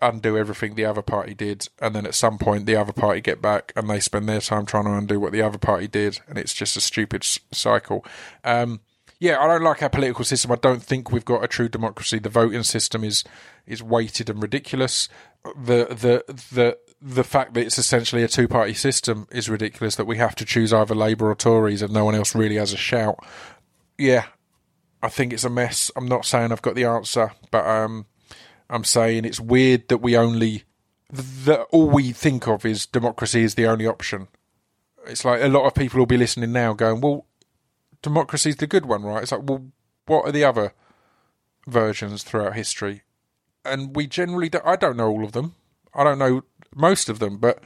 undo everything the other party did, and then at some point the other party get back and they spend their time trying to undo what the other party did, and it's just a stupid cycle. Um, yeah, I don't like our political system. I don't think we've got a true democracy. The voting system is is weighted and ridiculous. The the the the fact that it's essentially a two party system is ridiculous. That we have to choose either Labour or Tories, and no one else really has a shout. Yeah, I think it's a mess. I'm not saying I've got the answer, but um, I'm saying it's weird that we only that all we think of is democracy is the only option. It's like a lot of people will be listening now, going, "Well, democracy's the good one, right?" It's like, well, what are the other versions throughout history? And we generally, do, I don't know all of them. I don't know most of them, but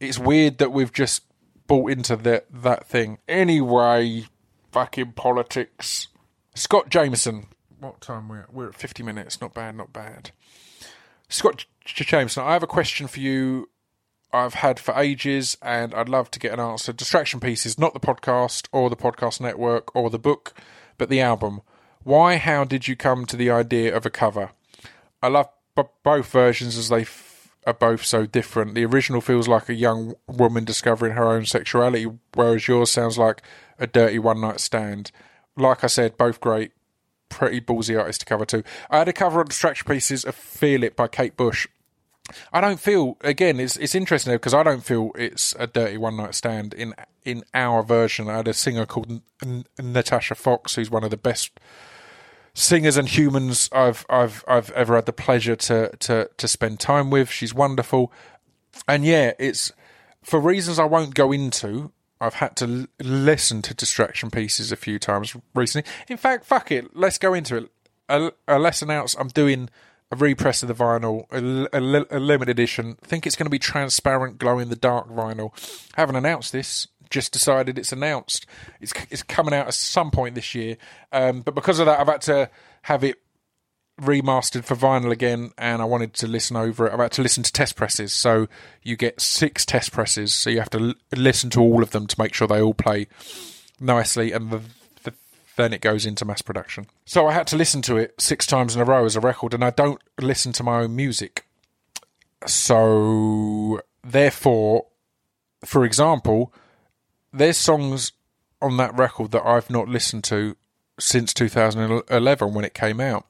it's weird that we've just bought into that that thing. Anyway, fucking politics. Scott Jameson. What time we're at? We're at fifty minutes. Not bad. Not bad. Scott J- Jameson, I have a question for you. I've had for ages, and I'd love to get an answer. Distraction pieces, not the podcast or the podcast network or the book, but the album. Why? How did you come to the idea of a cover? I love b- both versions as they f- are both so different. The original feels like a young woman discovering her own sexuality, whereas yours sounds like a dirty one night stand. Like I said, both great, pretty ballsy artist to cover too. I had a cover on Distraction Pieces of Feel It by Kate Bush. I don't feel again. It's it's interesting because I don't feel it's a dirty one night stand in in our version. I had a singer called N- N- Natasha Fox, who's one of the best singers and humans I've I've I've ever had the pleasure to to to spend time with. She's wonderful, and yeah, it's for reasons I won't go into. I've had to l- listen to distraction pieces a few times recently. In fact, fuck it, let's go into it. A, let's announce I'm doing a repress of the vinyl, a, a, a limited edition. think it's going to be transparent, glow in the dark vinyl. Haven't announced this. Just decided it's announced. It's it's coming out at some point this year. Um, but because of that, I've had to have it remastered for vinyl again, and I wanted to listen over it. I've had to listen to test presses, so you get six test presses, so you have to l- listen to all of them to make sure they all play nicely, and the, then it goes into mass production. So I had to listen to it six times in a row as a record, and I don't listen to my own music. So therefore, for example, there's songs on that record that I've not listened to since 2011 when it came out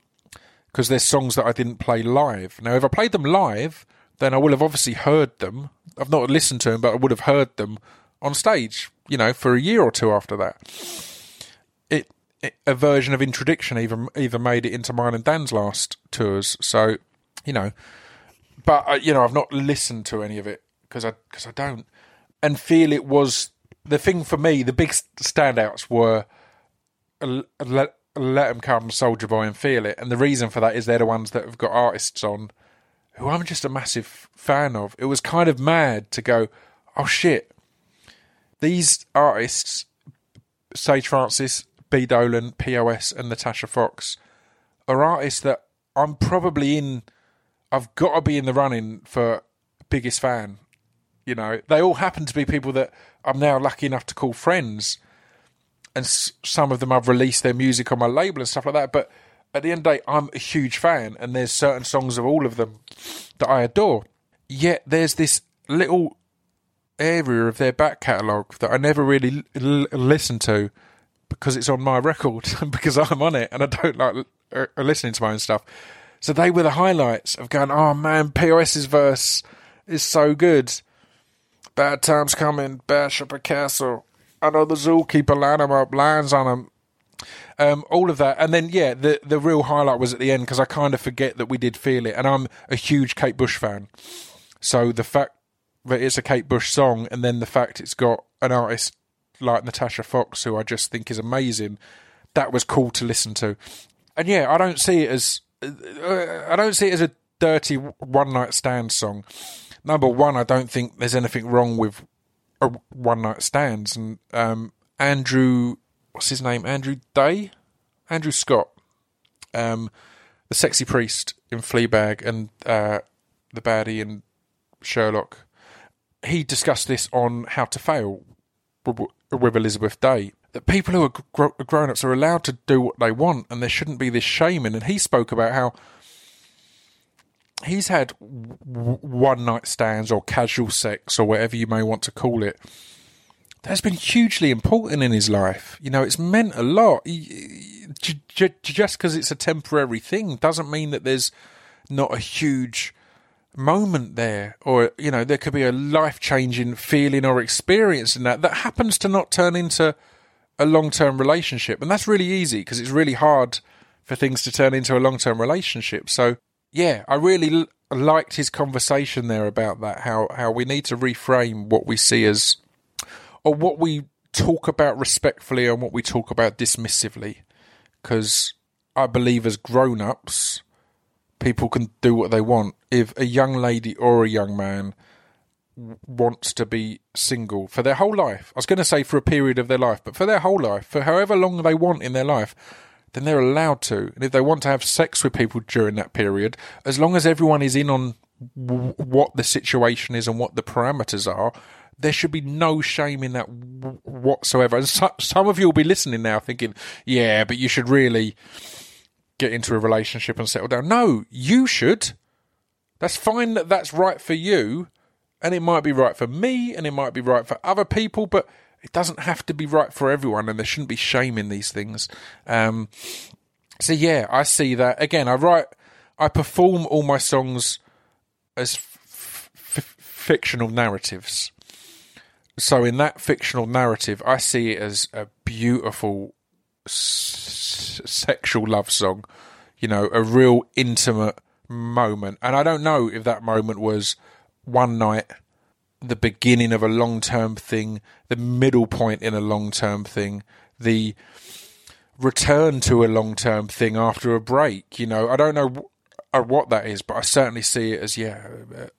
because there's songs that I didn't play live. Now, if I played them live, then I will have obviously heard them. I've not listened to them, but I would have heard them on stage, you know, for a year or two after that. It, it a version of Introduction even even made it into mine and Dan's last tours. So, you know, but uh, you know, I've not listened to any of it because I because I don't and feel it was the thing for me. The big standouts were uh, let let them come, Soldier Boy, and feel it. And the reason for that is they're the ones that have got artists on who I'm just a massive fan of. It was kind of mad to go, oh shit, these artists, Sage Francis, B Dolan, POS, and Natasha Fox, are artists that I'm probably in. I've got to be in the running for biggest fan. You know, they all happen to be people that I'm now lucky enough to call friends and s- some of them I've released their music on my label and stuff like that. But at the end of the day, I'm a huge fan, and there's certain songs of all of them that I adore. Yet there's this little area of their back catalogue that I never really l- l- listen to because it's on my record and <laughs> because I'm on it and I don't like uh, listening to my own stuff. So they were the highlights of going, oh man, POS's verse is so good. Bad times coming, bash up a castle. I know the zookeeper line 'em up, lines on them. Um, all of that, and then yeah, the the real highlight was at the end because I kind of forget that we did feel it, and I'm a huge Kate Bush fan. So the fact that it's a Kate Bush song, and then the fact it's got an artist like Natasha Fox, who I just think is amazing, that was cool to listen to. And yeah, I don't see it as uh, I don't see it as a dirty one night stand song. Number one, I don't think there's anything wrong with one night stands. And um, Andrew, what's his name? Andrew Day, Andrew Scott, um, the sexy priest in Fleabag, and uh, the baddie in Sherlock. He discussed this on How to Fail with Elizabeth Day. That people who are gr- grown ups are allowed to do what they want, and there shouldn't be this shaming. And he spoke about how he's had w- one night stands or casual sex or whatever you may want to call it that's been hugely important in his life. You know, it's meant a lot. Just because it's a temporary thing doesn't mean that there's not a huge moment there, or you know, there could be a life changing feeling or experience in that that happens to not turn into a long term relationship, and that's really easy because it's really hard for things to turn into a long term relationship. So, yeah, I really l- liked his conversation there about that. How how we need to reframe what we see as, or what we talk about respectfully and what we talk about dismissively, because I believe as grown ups people can do what they want. If a young lady or a young man wants to be single for their whole life, I was going to say for a period of their life, but for their whole life, for however long they want in their life, then they're allowed to. And if they want to have sex with people during that period, as long as everyone is in on w- what the situation is and what the parameters are, there should be no shame in that w- whatsoever. And so, some of you will be listening now thinking, yeah, but you should really get into a relationship and settle down. No, you should. That's fine that that's right for you, and it might be right for me, and it might be right for other people, but it doesn't have to be right for everyone, and there shouldn't be shame in these things. Um, so yeah, I see that again. I write, I perform all my songs as f- f- fictional narratives. So in that fictional narrative, I see it as a beautiful s- sexual love song, you know, a real intimate moment. And I don't know if that moment was one night, the beginning of a long term thing, the middle point in a long term thing, the return to a long term thing after a break. You know, I don't know uh, what that is, but I certainly see it as, yeah,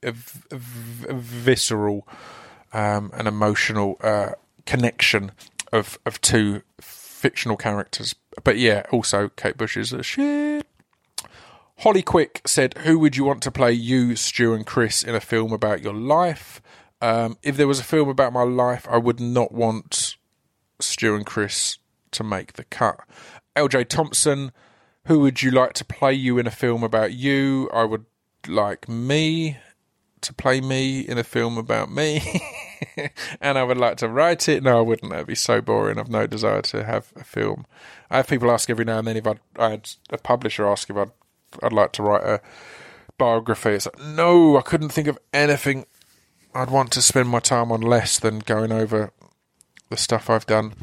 a, visceral um, and emotional uh, connection of, of two fictional characters. But yeah, also Kate Bush is a shit. Holly Quick said, "Who would you want to play you, Stu, and Chris in a film about your life? Um, if there was a film about my life, I would not want Stu and Chris to make the cut." LJ Thompson, who would you like to play you in a film about you? I would like me to play me in a film about me. <laughs> <laughs> and I would like to write it. No, I wouldn't. That'd be so boring. I've no desire to have a film. I have people ask every now and then if I'd, I had a publisher ask if I'd, I'd like to write a biography. It's like, no, I couldn't think of anything I'd want to spend my time on less than going over the stuff I've done.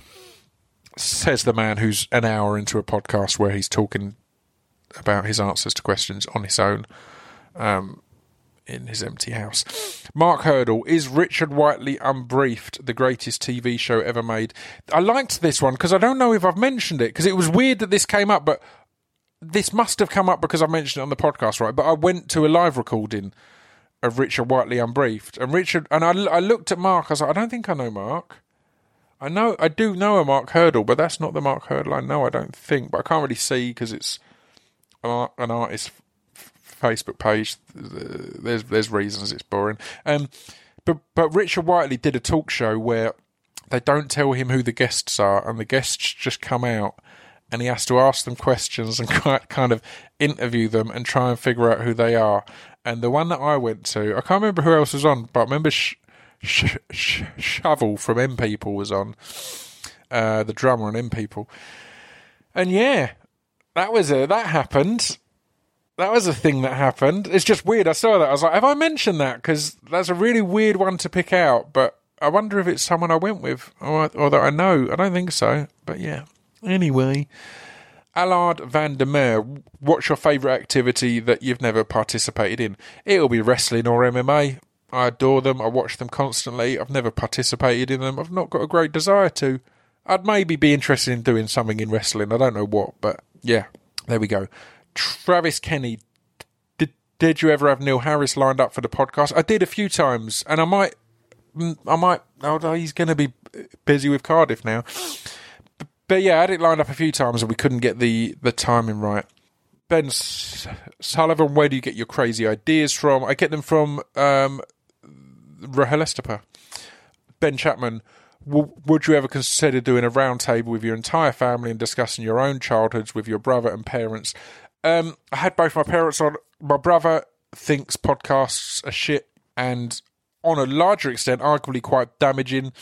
Says the man who's an hour into a podcast where he's talking about his answers to questions on his own. Um, in his empty house. Mark Hurdle is Richard Whiteley Unbriefed, the greatest TV show ever made. I liked this one because I don't know if I've mentioned it because it was weird that this came up, but this must have come up because I mentioned it on the podcast, right? But I went to a live recording of Richard Whiteley Unbriefed, and Richard and I, I looked at Mark. I was like, I don't think I know Mark. I know I do know a Mark Hurdle, but that's not the Mark Hurdle I know. I don't think, but I can't really see because it's an, an artist Facebook page. There's there's reasons it's boring. Um, but but Richard Whiteley did a talk show where they don't tell him who the guests are, and the guests just come out, and he has to ask them questions and <laughs> kind of interview them and try and figure out who they are. And the one that I went to, I can't remember who else was on, but I remember Sh- Sh- Sh- Shovell from M People was on, uh, the drummer on M People, and yeah, that was a that happened that was a thing that happened. It's just weird. I saw that. I was like, have I mentioned that? Because that's a really weird one to pick out. But I wonder if it's someone I went with or, or that I know. I don't think so. But yeah. Anyway. Allard van der Meer, what's your favourite activity that you've never participated in? It'll be wrestling or MMA. I adore them. I watch them constantly. I've never participated in them. I've not got a great desire to. I'd maybe be interested in doing something in wrestling. I don't know what, but yeah, there we go. Travis Kenny, did did you ever have Neil Harris lined up for the podcast? I did a few times, and I might, I might. Oh, he's going to be busy with Cardiff now. But, but yeah, I had it lined up a few times, and we couldn't get the the timing right. Ben Sullivan, where do you get your crazy ideas from? I get them from um, Rahel Estepa. Ben Chapman, w- would you ever consider doing a roundtable with your entire family and discussing your own childhoods with your brother and parents? Um, I had both my parents on. My brother thinks podcasts are shit and, on a larger extent, arguably quite damaging.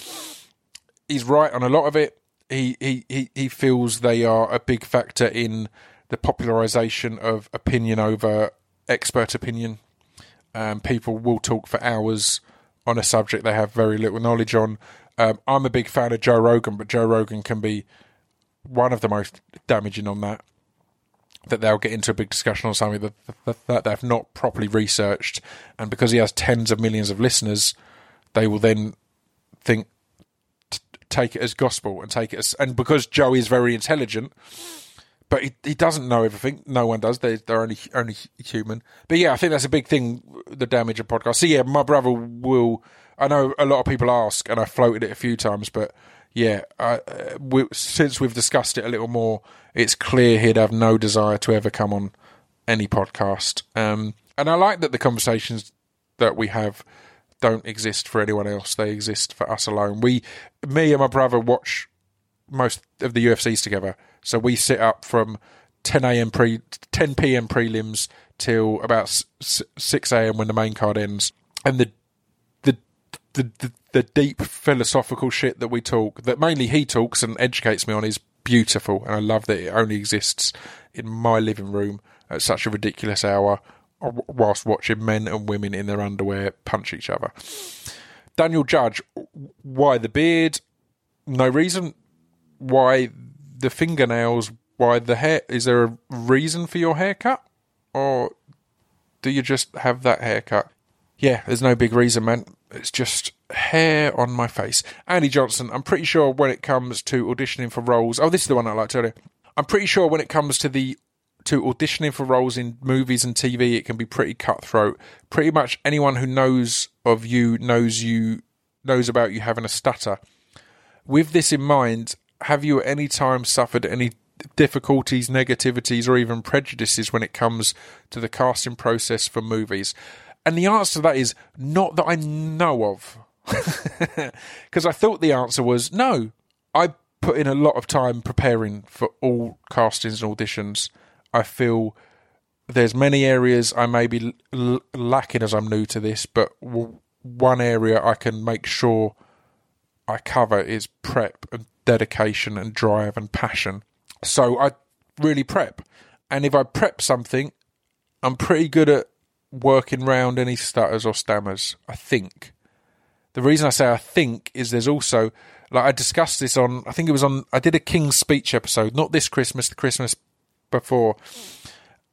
he's right on a lot of it. He he he, he feels they are a big factor in the popularization of opinion over expert opinion. Um, people will talk for hours on a subject they have very little knowledge on. Um, I'm a big fan of Joe Rogan, but Joe Rogan can be one of the most damaging on that. That they'll get into a big discussion on something that, that, that they've not properly researched, and because he has tens of millions of listeners, they will then think t- take it as gospel and take it as and because Joe is very intelligent, but he, he doesn't know everything. No one does. They they're only only human. But yeah, I think that's a big thing. The damage of podcasts. So yeah, my brother will. I know a lot of people ask, and I floated it a few times, but yeah, uh, we, since we've discussed it a little more, it's clear he'd have no desire to ever come on any podcast. Um, and I like that the conversations that we have don't exist for anyone else; they exist for us alone. We, me and my brother, watch most of the UFCs together, so we sit up from 10 a.m. pre 10 p.m. prelims till about six a.m. when the main card ends, and the the, the the deep philosophical shit that we talk, that mainly he talks and educates me on, is beautiful, and I love that it only exists in my living room at such a ridiculous hour, uh, whilst watching men and women in their underwear punch each other. Daniel Judge, why the beard? No reason. Why the fingernails? Why the hair? Is there a reason for your haircut, or do you just have that haircut? Yeah, there's no big reason, man. It's just hair on my face. Andy Johnson, I'm pretty sure when it comes to auditioning for roles. Oh, this is the one I like to tell you. I'm pretty sure when it comes to the to auditioning for roles in movies and TV, it can be pretty cutthroat. Pretty much anyone who knows of you knows you knows about you having a stutter. With this in mind, have you at any time suffered any difficulties, negativities, or even prejudices when it comes to the casting process for movies? And the answer to that is not that I know of. <laughs> Because I thought the answer was no. I put in a lot of time preparing for all castings and auditions. I feel there's many areas I may be l- lacking as I'm new to this, but w- one area I can make sure I cover is prep and dedication and drive and passion. So I really prep. And if I prep something, I'm pretty good at working round any stutters or stammers, I think. The reason I say I think is there's also like I discussed this on I think it was on I did a King's Speech episode, not this Christmas, the Christmas before,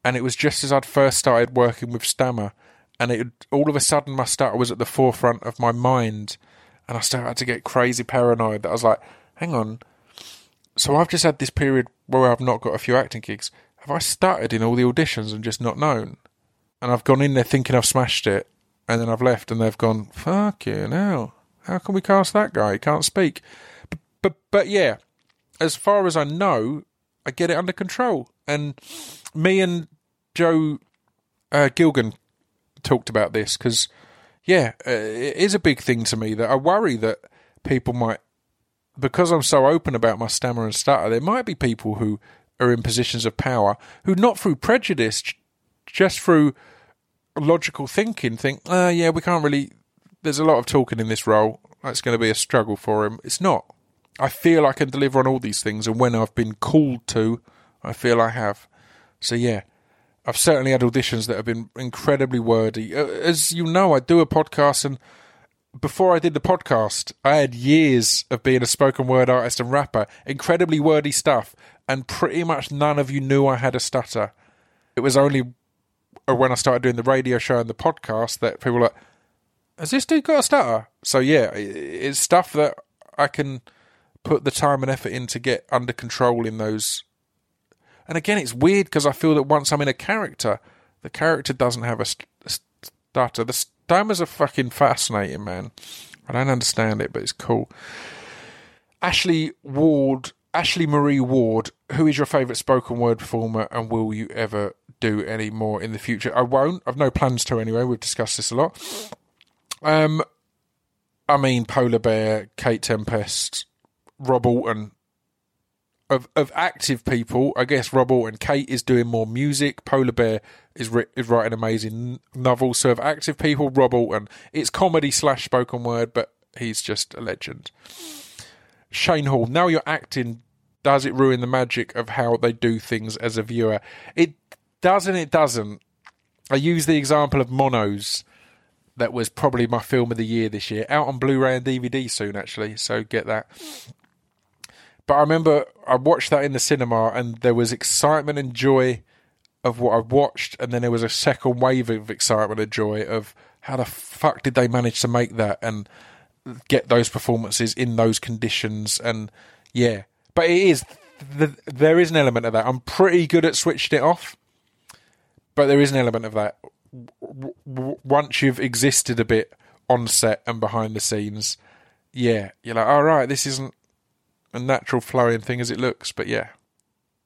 and it was just as I'd first started working with stammer, and it all of a sudden my stutter was at the forefront of my mind, and I started to get crazy paranoid that I was like, hang on, so I've just had this period where I've not got a few acting gigs. Have I started in all the auditions and just not known? And I've gone in there thinking I've smashed it, and then I've left and they've gone, fuck you now. How can we cast that guy? He can't speak. But, but, but yeah, as far as I know, I get it under control. And me and Joe uh, Gilgun talked about this because, yeah, uh, it is a big thing to me that I worry that people might, because I'm so open about my stammer and stutter, there might be people who are in positions of power who, not through prejudice, just through logical thinking think, uh, yeah, we can't really. There's a lot of talking in this role. That's going to be a struggle for him. It's not. I feel I can deliver on all these things, and when I've been called to, I feel I have. So yeah, I've certainly had auditions that have been incredibly wordy. Uh, as you know, I do a podcast, and before I did the podcast, I had years of being a spoken word artist and rapper, incredibly wordy stuff, and pretty much none of you knew I had a stutter. It was only or when I started doing the radio show and the podcast that people were like, has this dude got a stutter? So yeah, it's stuff that I can put the time and effort in to get under control in those. And again, it's weird because I feel that once I'm in a character, the character doesn't have a, stutter. The stammers are fucking fascinating, man. I don't understand it, but it's cool. Ashley Ward, Ashley Marie Ward, who is your favourite spoken word performer, and will you ever do any more in the future. I won't. I've no plans to anyway. We've discussed this a lot. Um, I mean, Polar Bear, Kate Tempest, Rob Auton. Of of active people, I guess Rob Auton, Kate is doing more music. Polar Bear is ri- is writing amazing novels. So of active people, Rob Auton. It's comedy slash spoken word, but he's just a legend. Shane Hall. Now you're acting. Does it ruin the magic of how they do things as a viewer? It doesn't. It doesn't. I use the example of Monos. That was probably my film of the year this year. Out on Blu-ray and DVD soon, actually. So get that. But I remember I watched that in the cinema, and there was excitement and joy of what I watched, and then there was a second wave of excitement and joy of how the fuck did they manage to make that and get those performances in those conditions? And yeah, but it is the, there is an element of that. I'm pretty good at switching it off, but there is an element of that. W- w- once you've existed a bit on set and behind the scenes, yeah, you're like, all right, this isn't a natural flowing thing as it looks. But yeah,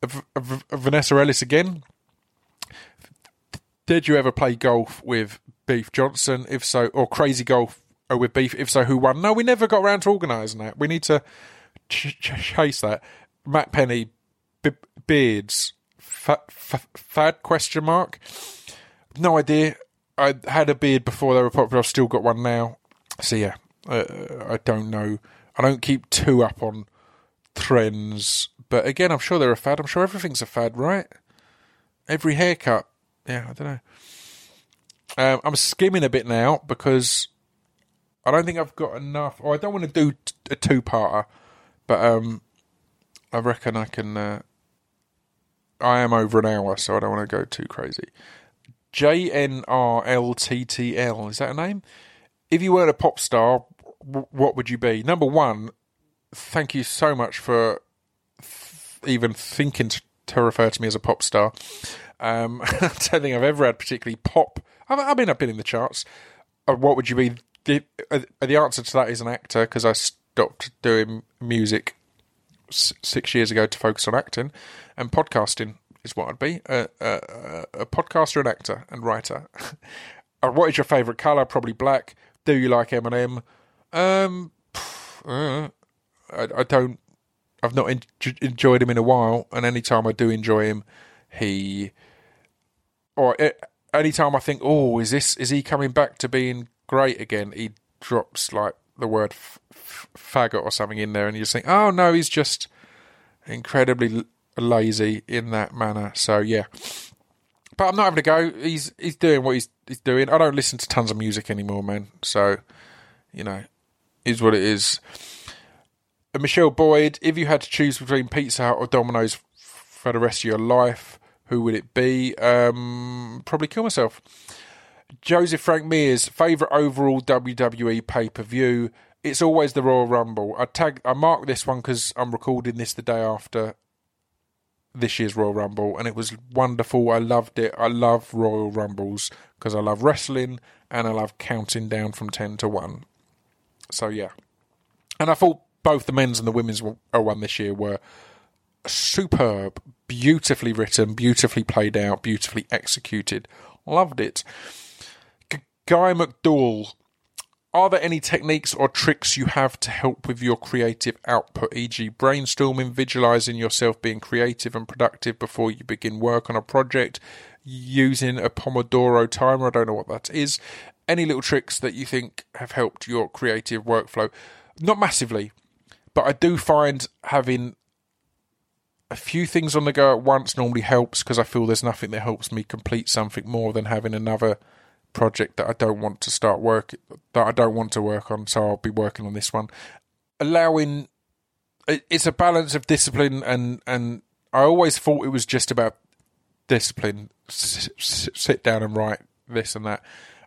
V- V- Vanessa Ellis again. Did you ever play golf with Beef Johnson? If so, or Crazy Golf or with Beef? If so, who won? No, we never got around to organising that. We need to ch- ch- chase that. Matt Penny, beards, fad question mark. No idea. I had a beard before they were popular. I've still got one now. So yeah, uh, I don't know. I don't keep too up on trends, but again, I'm sure they're a fad. I'm sure everything's a fad, right? Every haircut. Yeah, I don't know. Um, I'm skimming a bit now because I don't think I've got enough, or I don't want to do t- a two-parter, but um, I reckon I can. Uh, I am over an hour, so I don't want to go too crazy. JNRLTTL, is that a name? If you weren't a pop star, w- what would you be? Number one, thank you so much for th- even thinking to, to refer to me as a pop star. Um, <laughs> I don't think I've ever had particularly pop. I, I mean, I've been in the charts. Uh, what would you be? The, uh, the answer to that is an actor because I stopped doing music s- six years ago to focus on acting, and podcasting is what I'd be a, a, a podcaster, an actor, and writer. <laughs> Uh, what is your favourite colour? Probably black. Do you like Eminem? Um, uh, I, I don't. I've not en- enjoyed him in a while, and anytime I do enjoy him, he or uh, anytime I think, oh, is this is he coming back to being great again? He drops like the word f- f- faggot or something in there, and you just think, oh no, he's just incredibly lazy in that manner. So yeah, but I'm not having to go. He's he's doing what he's he's doing. I don't listen to tons of music anymore, man. So you know, is what it is. And Michelle Boyd, if you had to choose between Pizza Hut or Domino's for the rest of your life, who would it be? Um, probably kill myself. Joseph Frank Mears, favourite overall WWE pay per view. It's always the Royal Rumble. I tag, I mark this one because I'm recording this the day after this year's Royal Rumble, and it was wonderful. I loved it. I love Royal Rumbles because I love wrestling and I love counting down from ten to one. So yeah, and I thought both the men's and the women's uh, one this year were superb, beautifully written, beautifully played out, beautifully executed. Loved it. Guy McDowell. Are there any techniques or tricks you have to help with your creative output, e.g., brainstorming, visualizing yourself being creative and productive before you begin work on a project, using a Pomodoro timer? I don't know what that is. Any little tricks that you think have helped your creative workflow? Not massively, but I do find having a few things on the go at once normally helps because I feel there's nothing that helps me complete something more than having another project that I don't want to start work that I don't want to work on. So I'll be working on this one. Allowing it's a balance of discipline and and I always thought it was just about discipline. S- sit down and write this and that.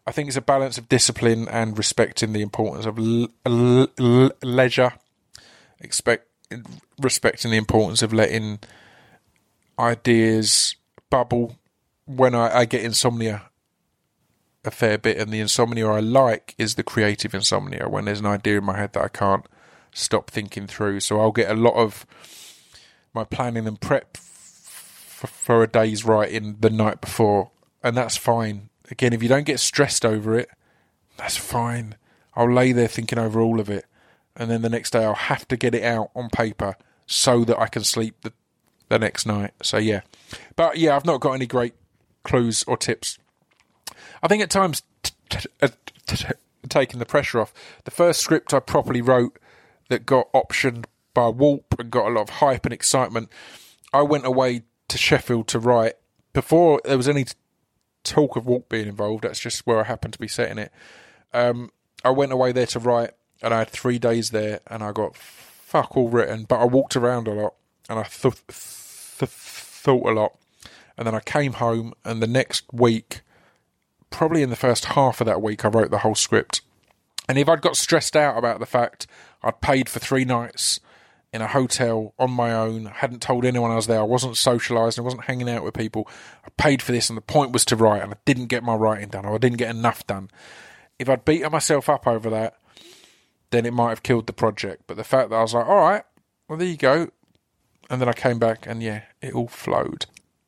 I think it's a balance of discipline and respecting the importance of l- l- leisure. Expect respecting the importance of letting ideas bubble. When I, I get insomnia a fair bit, and the insomnia I like is the creative insomnia when there's an idea in my head that I can't stop thinking through. So I'll get a lot of my planning and prep f- for a day's writing the night before, and that's fine. Again, if you don't get stressed over it, that's fine. I'll lay there thinking over all of it, and then the next day I'll have to get it out on paper so that I can sleep the the next night. So yeah, but yeah, I've not got any great clues or tips. I think at times taking the pressure off. The first script I properly wrote that got optioned by Warp and got a lot of hype and excitement. I went away to Sheffield to write before there was any talk of Warp being involved. That's just where I happened to be setting it. Um, I went away there to write, and I had three days there, and I got fuck all written. But I walked around a lot, and I th- th- thought a lot, and then I came home, and the next week, probably in the first half of that week, I wrote the whole script. And if I'd got stressed out about the fact I'd paid for three nights in a hotel on my own, hadn't told anyone I was there, I wasn't socialised, I wasn't hanging out with people, I paid for this, and the point was to write, and I didn't get my writing done, or I didn't get enough done. If I'd beaten myself up over that, then it might have killed the project. But the fact that I was like, all right, well, there you go. And then I came back, and yeah, it all flowed.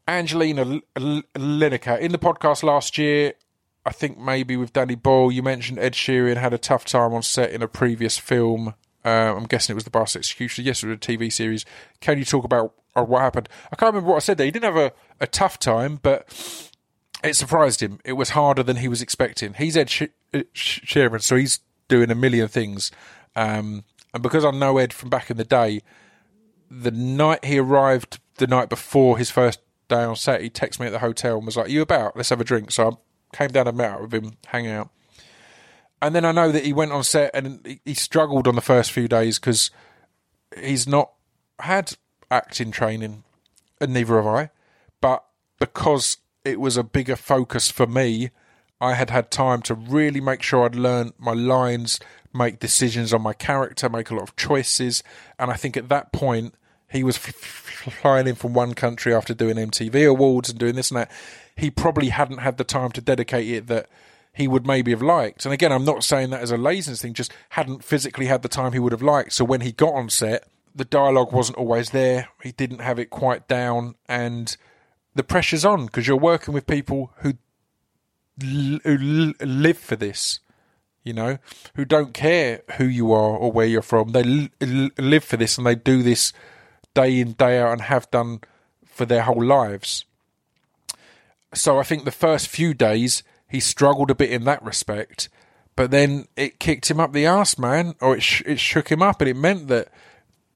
Angelina Lineker, in the podcast last year, I think maybe with Danny Boyle, you mentioned Ed Sheeran had a tough time on set in a previous film. Uh, I'm guessing it was the Bus Execution. Yes, it was a TV series. Can you talk about or what happened? I can't remember what I said there. He didn't have a, a tough time, but it surprised him. It was harder than he was expecting. He's Ed Sh- Sheeran, so he's doing a million things. Um, and because I know Ed from back in the day, the night he arrived, the night before his first day on set, he texted me at the hotel and was like, "You about? Let's have a drink." So came down and met up with him, hang out. And then I know that he went on set and he, struggled on the first few days because he's not had acting training, and neither have I. But because it was a bigger focus for me, I had had time to really make sure I'd learned my lines, make decisions on my character, make a lot of choices. And I think at that point, he was flying in from one country after doing MTV awards and doing this and that. He probably hadn't had the time to dedicate it that he would maybe have liked. And again, I'm not saying that as a laziness thing, just hadn't physically had the time he would have liked. So when he got on set, the dialogue wasn't always there. He didn't have it quite down. And the pressure's on because you're working with people who, who live for this, you know, who don't care who you are or where you're from. They live for this and they do this day in, day out and have done for their whole lives. So I think the first few days he struggled a bit in that respect, but then it kicked him up the arse, man, or it, sh- it shook him up, and it meant that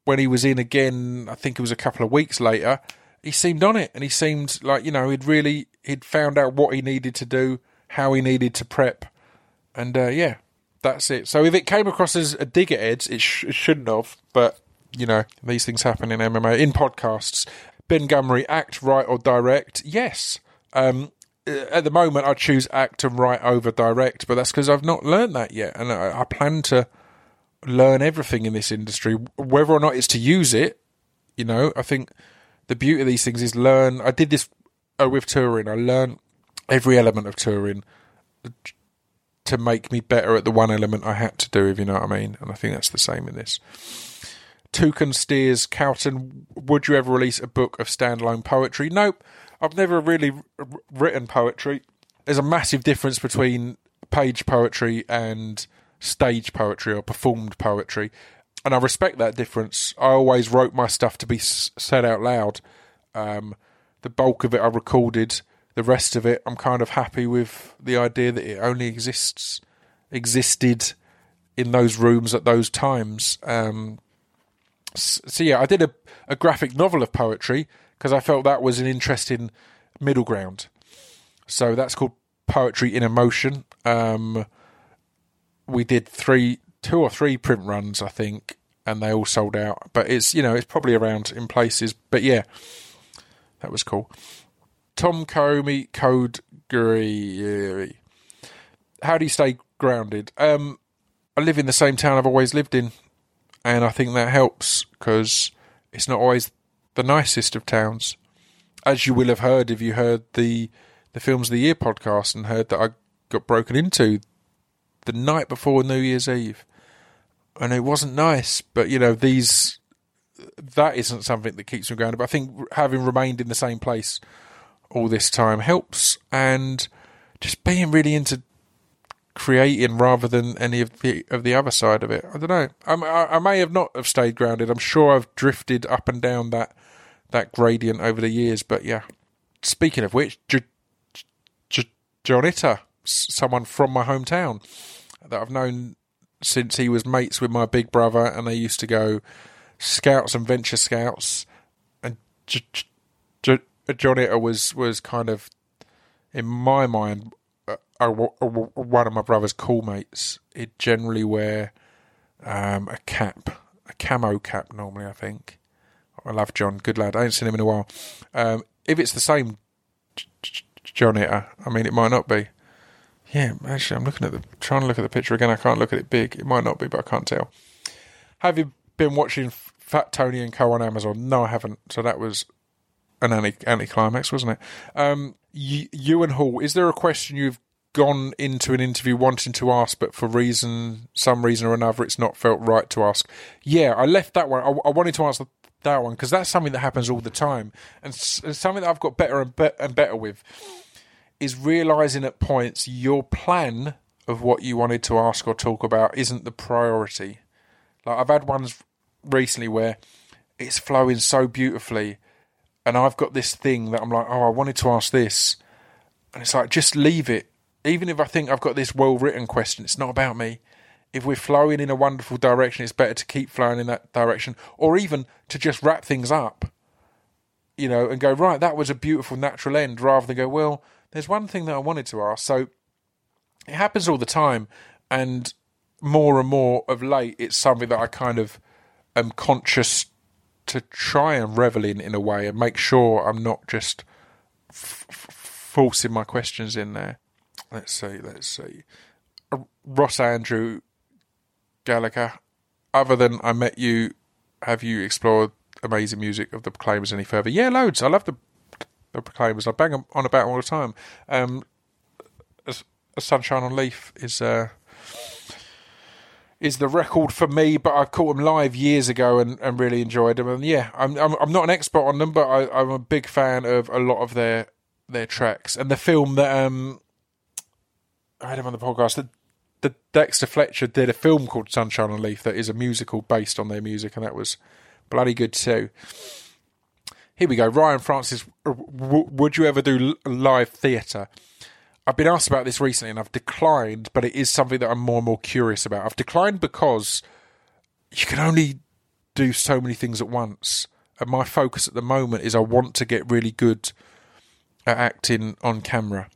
when he was in again, I think it was a couple of weeks later, he seemed on it, and he seemed like you know he'd really he'd found out what he needed to do, how he needed to prep, and uh, yeah, that's it. So if it came across as a dig at Eds, it, sh- it shouldn't have, but you know these things happen in MMA in podcasts. Ben Montgomery, act, right or direct? Yes. Um, at the moment, I choose act and write over direct, but that's because I've not learned that yet, and I, I plan to learn everything in this industry, whether or not it's to use it. You know, I think the beauty of these things is learn. I did this uh, with touring. I learned every element of touring to make me better at the one element I had to do, if you know what I mean. And I think that's the same in this. Toucan Steers, Cowton, would you ever release a book of standalone poetry? Nope. I've never really written poetry. There's a massive difference between page poetry and stage poetry or performed poetry. And I respect that difference. I always wrote my stuff to be s- said out loud. Um, the bulk of it I recorded. The rest of it, I'm kind of happy with the idea that it only exists, existed in those rooms at those times. Um, so yeah, I did a, a graphic novel of poetry because I felt that was an interesting middle ground. So that's called Poetry in Commotion. Um, we did three, two or three print runs, I think, and they all sold out. But it's you know it's probably around in places. But yeah, that was cool. Tom Comey Code Guri. How do you stay grounded? Um, I live in the same town I've always lived in, and I think that helps because it's not always the nicest of towns. As you will have heard if you heard the the Films of the Year podcast and heard that I got broken into the night before New Year's Eve. And it wasn't nice, but you know, these that isn't something that keeps me grounded. But I think having remained in the same place all this time helps and just being really into creating rather than any of the of the other side of it. I don't know. I, I may have not have stayed grounded. I'm sure I've drifted up and down that that gradient over the years. But yeah. Speaking of which, J- J- someone from my hometown that I've known since he was mates with my big brother, and they used to go Scouts and Venture Scouts, and J- J- was was kind of, in my mind, one of my brother's cool mates. He'd generally wear um, a cap, a camo cap normally, I think. I love John, good lad. I ain't seen him in a while. Um, if it's the same John Etta, I mean, it might not be. Yeah, actually, I'm looking at the trying to look at the picture again. I can't look at it big. It might not be, but I can't tell. Have you been watching Fat Tony and Co on Amazon? No, I haven't. So that was an anti anticlimax, wasn't it? Um, Ewan Hall, is there a question you've gone into an interview wanting to ask, but for reason, some reason or another, it's not felt right to ask? Yeah, I left that one. I, I wanted to answer that one because that's something that happens all the time, and something that I've got better and, be- and better with is realizing at points your plan of what you wanted to ask or talk about isn't the priority. Like I've had ones recently where it's flowing so beautifully, and I've got this thing that I'm like, oh, I wanted to ask this, and it's like just leave it. Even if I think I've got this well written question, it's not about me. If we're flowing in a wonderful direction, it's better to keep flowing in that direction, or even to just wrap things up, you know, and go right. That was a beautiful natural end, rather than go well there's one thing that I wanted to ask. So it happens all the time, and more and more of late, it's something that I kind of am conscious to try and revel in in a way and make sure I'm not just f- f- forcing my questions in there. Let's see, let's see. Uh, Ross Andrew Gallagher, other than I met you, have you explored amazing music of the Proclaimers any further? Yeah, loads. I love the the Proclaimers. I bang on about all the time. Um, Sunshine on Leith is uh, is the record for me, but I caught them live years ago and, and really enjoyed them. And yeah, I'm, I'm, I'm not an expert on them, but I, am a big fan of a lot of their their tracks and the film that um I had him on the podcast. That the Dexter Fletcher did a film called Sunshine on Leith that is a musical based on their music, and that was bloody good too. Here we go. Ryan Francis, uh, w- would you ever do live theatre? I've been asked about this recently and I've declined, but it is something that I'm more and more curious about. I've declined because you can only do so many things at once. And my focus at the moment is I want to get really good at acting on camera.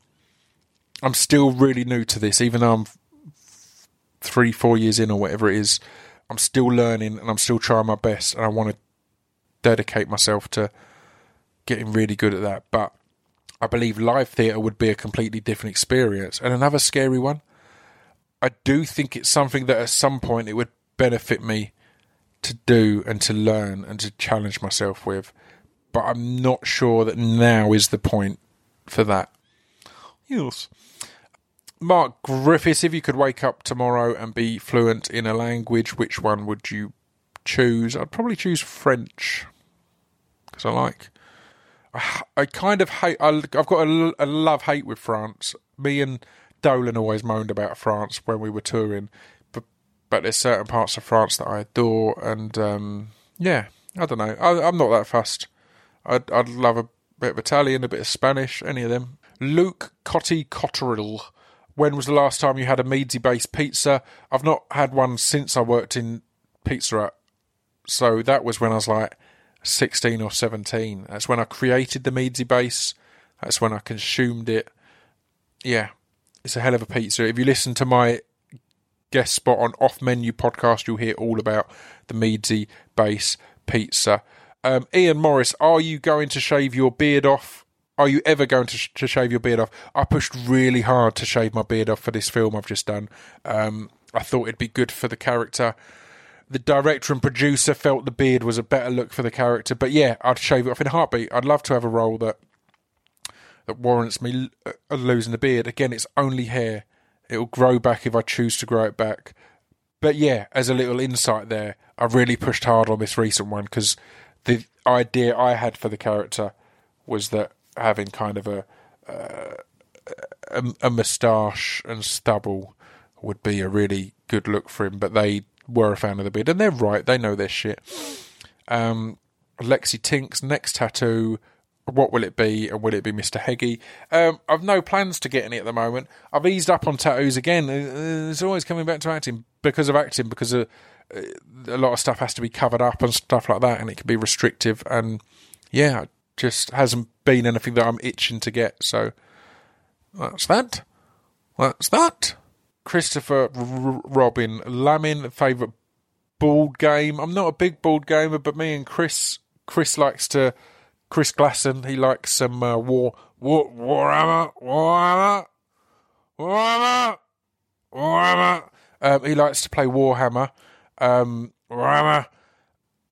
I'm still really new to this, even though I'm three, four years in or whatever it is. I'm still learning and I'm still trying my best, and I want to dedicate myself to getting really good at that. But I believe live theatre would be a completely different experience. And another scary one, I do think it's something that at some point it would benefit me to do and to learn and to challenge myself with. But I'm not sure that now is the point for that. Yes. Mark Griffiths, if you could wake up tomorrow and be fluent in a language, which one would you choose? I'd probably choose French because I like I, I kind of hate. I, have got a, a love hate with France. Me and Dolan always moaned about France when we were touring, but but there's certain parts of France that I adore, and um, yeah, I don't know. I, am not that fussed. I'd I'd love a bit of Italian, a bit of Spanish, any of them. Luke Cotti Cotterill. When was the last time you had a Meadsy based pizza? I've not had one since I worked in Pizza Hut. So that was when I was like 16 or 17. That's when I created the Meadsy base. That's when I consumed it. Yeah, it's a hell of a pizza. If you listen to my guest spot on Off Menu podcast, you'll hear all about the Meadsy base pizza. Um, Ian Morris, are you going to shave your beard off? Are you ever going to, sh- to shave your beard off? I pushed really hard to shave my beard off for this film I've just done. Um, I thought it'd be good for the character the director and producer felt the beard was a better look for the character. But yeah, I'd shave it off in a heartbeat. I'd love to have a role that that warrants me uh, losing the beard. Again, it's only hair. It'll grow back if I choose to grow it back. But yeah, as a little insight there, I really pushed hard on this recent one because the idea I had for the character was that having kind of a uh, a, a moustache and stubble would be a really good look for him. But they were a fan of the beard, and they're right. They know their shit. Um, Lexi Tink's next tattoo. What will it be, and will it be Mr. Heggie? Um, I've no plans to get any at the moment. I've eased up on tattoos again. Uh, it's always coming back to acting because of acting, because of uh, a lot of stuff has to be covered up and stuff like that, and it can be restrictive. And yeah, just hasn't been anything that I'm itching to get. So that's that. That's that. Christopher R- Robin Lamin, favourite board game. I'm not a big board gamer, but me and Chris, Chris likes to. Chris Glasson, he likes some uh, War War Warhammer Warhammer Warhammer Warhammer. Um, he likes to play Warhammer. Um, Warhammer.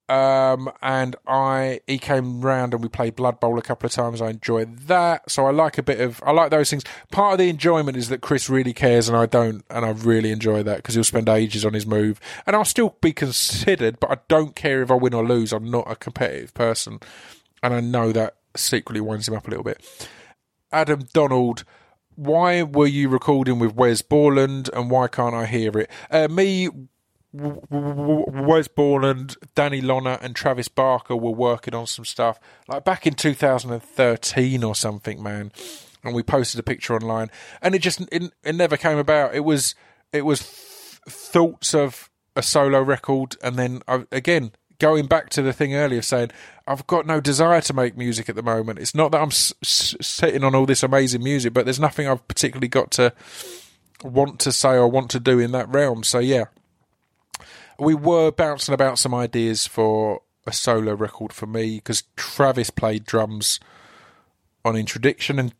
Um, and I he came round and we played Blood Bowl a couple of times. I enjoyed that, so I like a bit of I like those things. Part of the enjoyment is that Chris really cares and I don't, and I really enjoy that because he'll spend ages on his move, and I'll still be considered, but I don't care if I win or lose. I'm not a competitive person, and I know that secretly winds him up a little bit. Adam Donald, why were you recording with Wes Borland and why can't I hear it? Uh, me, Wes Borland, Danny Lohner, and Travis Barker were working on some stuff like back in 2013 or something, man. And we posted a picture online, and it just it, it never came about. It was it was th- thoughts of a solo record, and then I, again going back to the thing earlier, saying I've got no desire to make music at the moment. It's not that I'm s- s- sitting on all this amazing music, but there's nothing I've particularly got to want to say or want to do in that realm. So yeah, we were bouncing about some ideas for a solo record for me because Travis played drums on Introduction and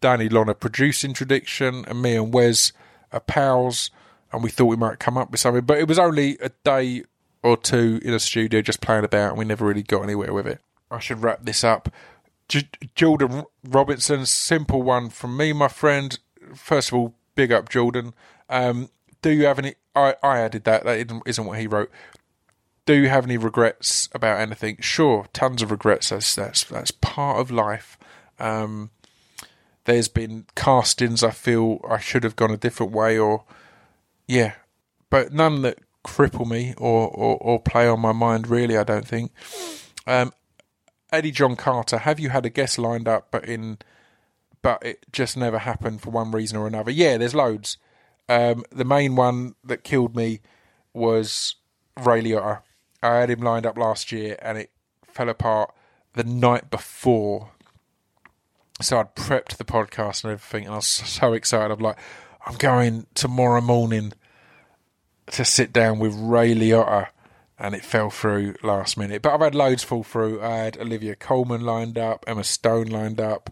Danny Lohner produced Introduction and me and Wes are pals and we thought we might come up with something but it was only a day or two in a studio just playing about and we never really got anywhere with it. I should wrap this up. J- Jordan Robinson, simple one from me, my friend. First of all, big up Jordan. Um, do you have any? I, I added that. That isn't, what he wrote. Do you have any regrets about anything? Sure, tons of regrets. That's that's that's part of life. Um, there's been castings I feel I should have gone a different way, or yeah, but none that cripple me or, or, or play on my mind. Really, I don't think. Um, Eddie John Carter, have you had a guest lined up, but in but it just never happened for one reason or another? Yeah, there's loads. Um, the main one that killed me was Ray Liotta. I had him lined up last year, and it fell apart the night before. So I'd prepped the podcast and everything, and I was <laughs> so excited. I'm like, I'm going tomorrow morning to sit down with Ray Liotta, and it fell through last minute. But I've had loads fall through. I had Olivia Colman lined up, Emma Stone lined up,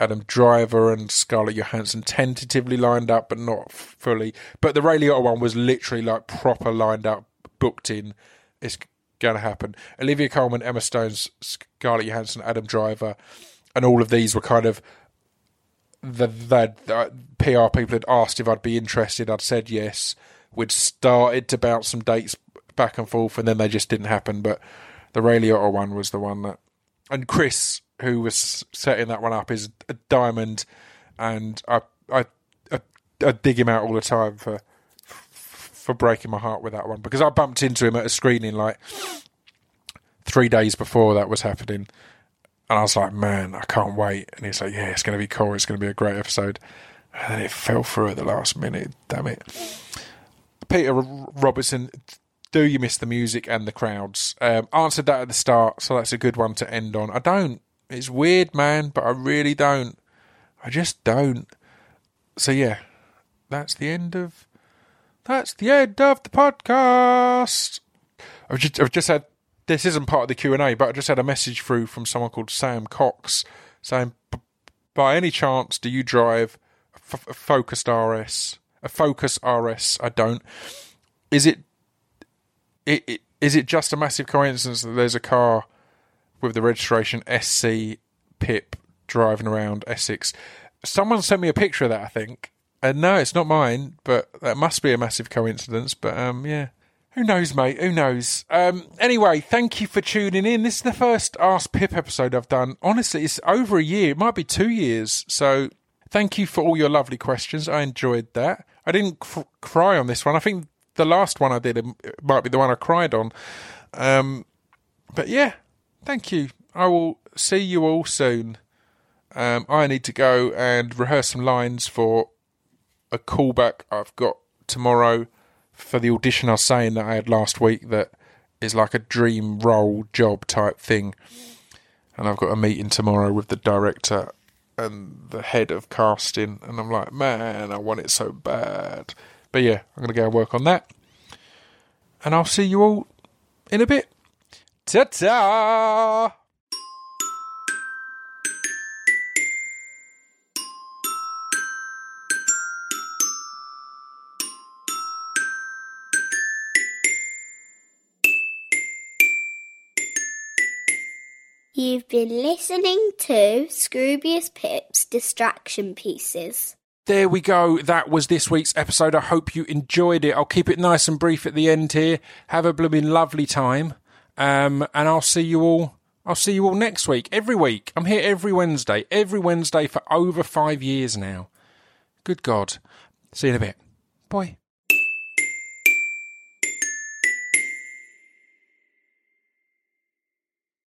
Adam Driver and Scarlett Johansson tentatively lined up, but not fully. But the Ray Liotta one was literally like proper lined up, booked in. It's going to happen. Olivia Colman, Emma Stone, Scarlett Johansson, Adam Driver, and all of these were kind of the, the, the PR people had asked if I'd be interested. I'd said yes. We'd started to bounce some dates back and forth, and then they just didn't happen. But the Ray Liotta one was the one that, and Chris, who was setting that one up, is a diamond, and I I I, I dig him out all the time for for breaking my heart with that one because I bumped into him at a screening like three days before that was happening. And I was like, man, I can't wait. And he's like, yeah, it's going to be cool. It's going to be a great episode. And then it fell through at the last minute. Damn it. Peter Robertson, do you miss the music and the crowds? Um, answered that at the start, so that's a good one to end on. I don't. It's weird, man, but I really don't. I just don't. So yeah, that's the end of. That's the end of the podcast. I've just, I've just had. This isn't part of the Q and A, but I just had a message through from someone called Sam Cox saying, "By any chance, do you drive a, F- a Focus RS? A Focus RS? I don't. Is it it, it, is it just a massive coincidence that there's a car with the registration SC Pip driving around Essex? Someone sent me a picture of that, I think. And no, it's not mine, but that must be a massive coincidence. But um, yeah, who knows, mate? Who knows? Um, anyway, thank you for tuning in. This is the first Ask Pip episode I've done. Honestly, it's over a year. It might be two years. So thank you for all your lovely questions. I enjoyed that. I didn't cr- cry on this one. I think the last one I did might be the one I cried on. Um, but yeah, thank you. I will see you all soon. Um, I need to go and rehearse some lines for a callback I've got tomorrow for the audition I was saying that I had last week that is like a dream role job type thing. And I've got a meeting tomorrow with the director and the head of casting, and I'm like, man, I want it so bad. But yeah, I'm going to go and work on that. And I'll see you all in a bit. Ta ta! You've been listening to Scroobius Pip's Distraction Pieces. There we go. That was this week's episode. I hope you enjoyed it. I'll keep it nice and brief at the end here. Have a blooming lovely time. Um, and I'll see you all. I'll see you all next week. Every week. I'm here every Wednesday. Every Wednesday for over five years now. Good God. See you in a bit. Bye.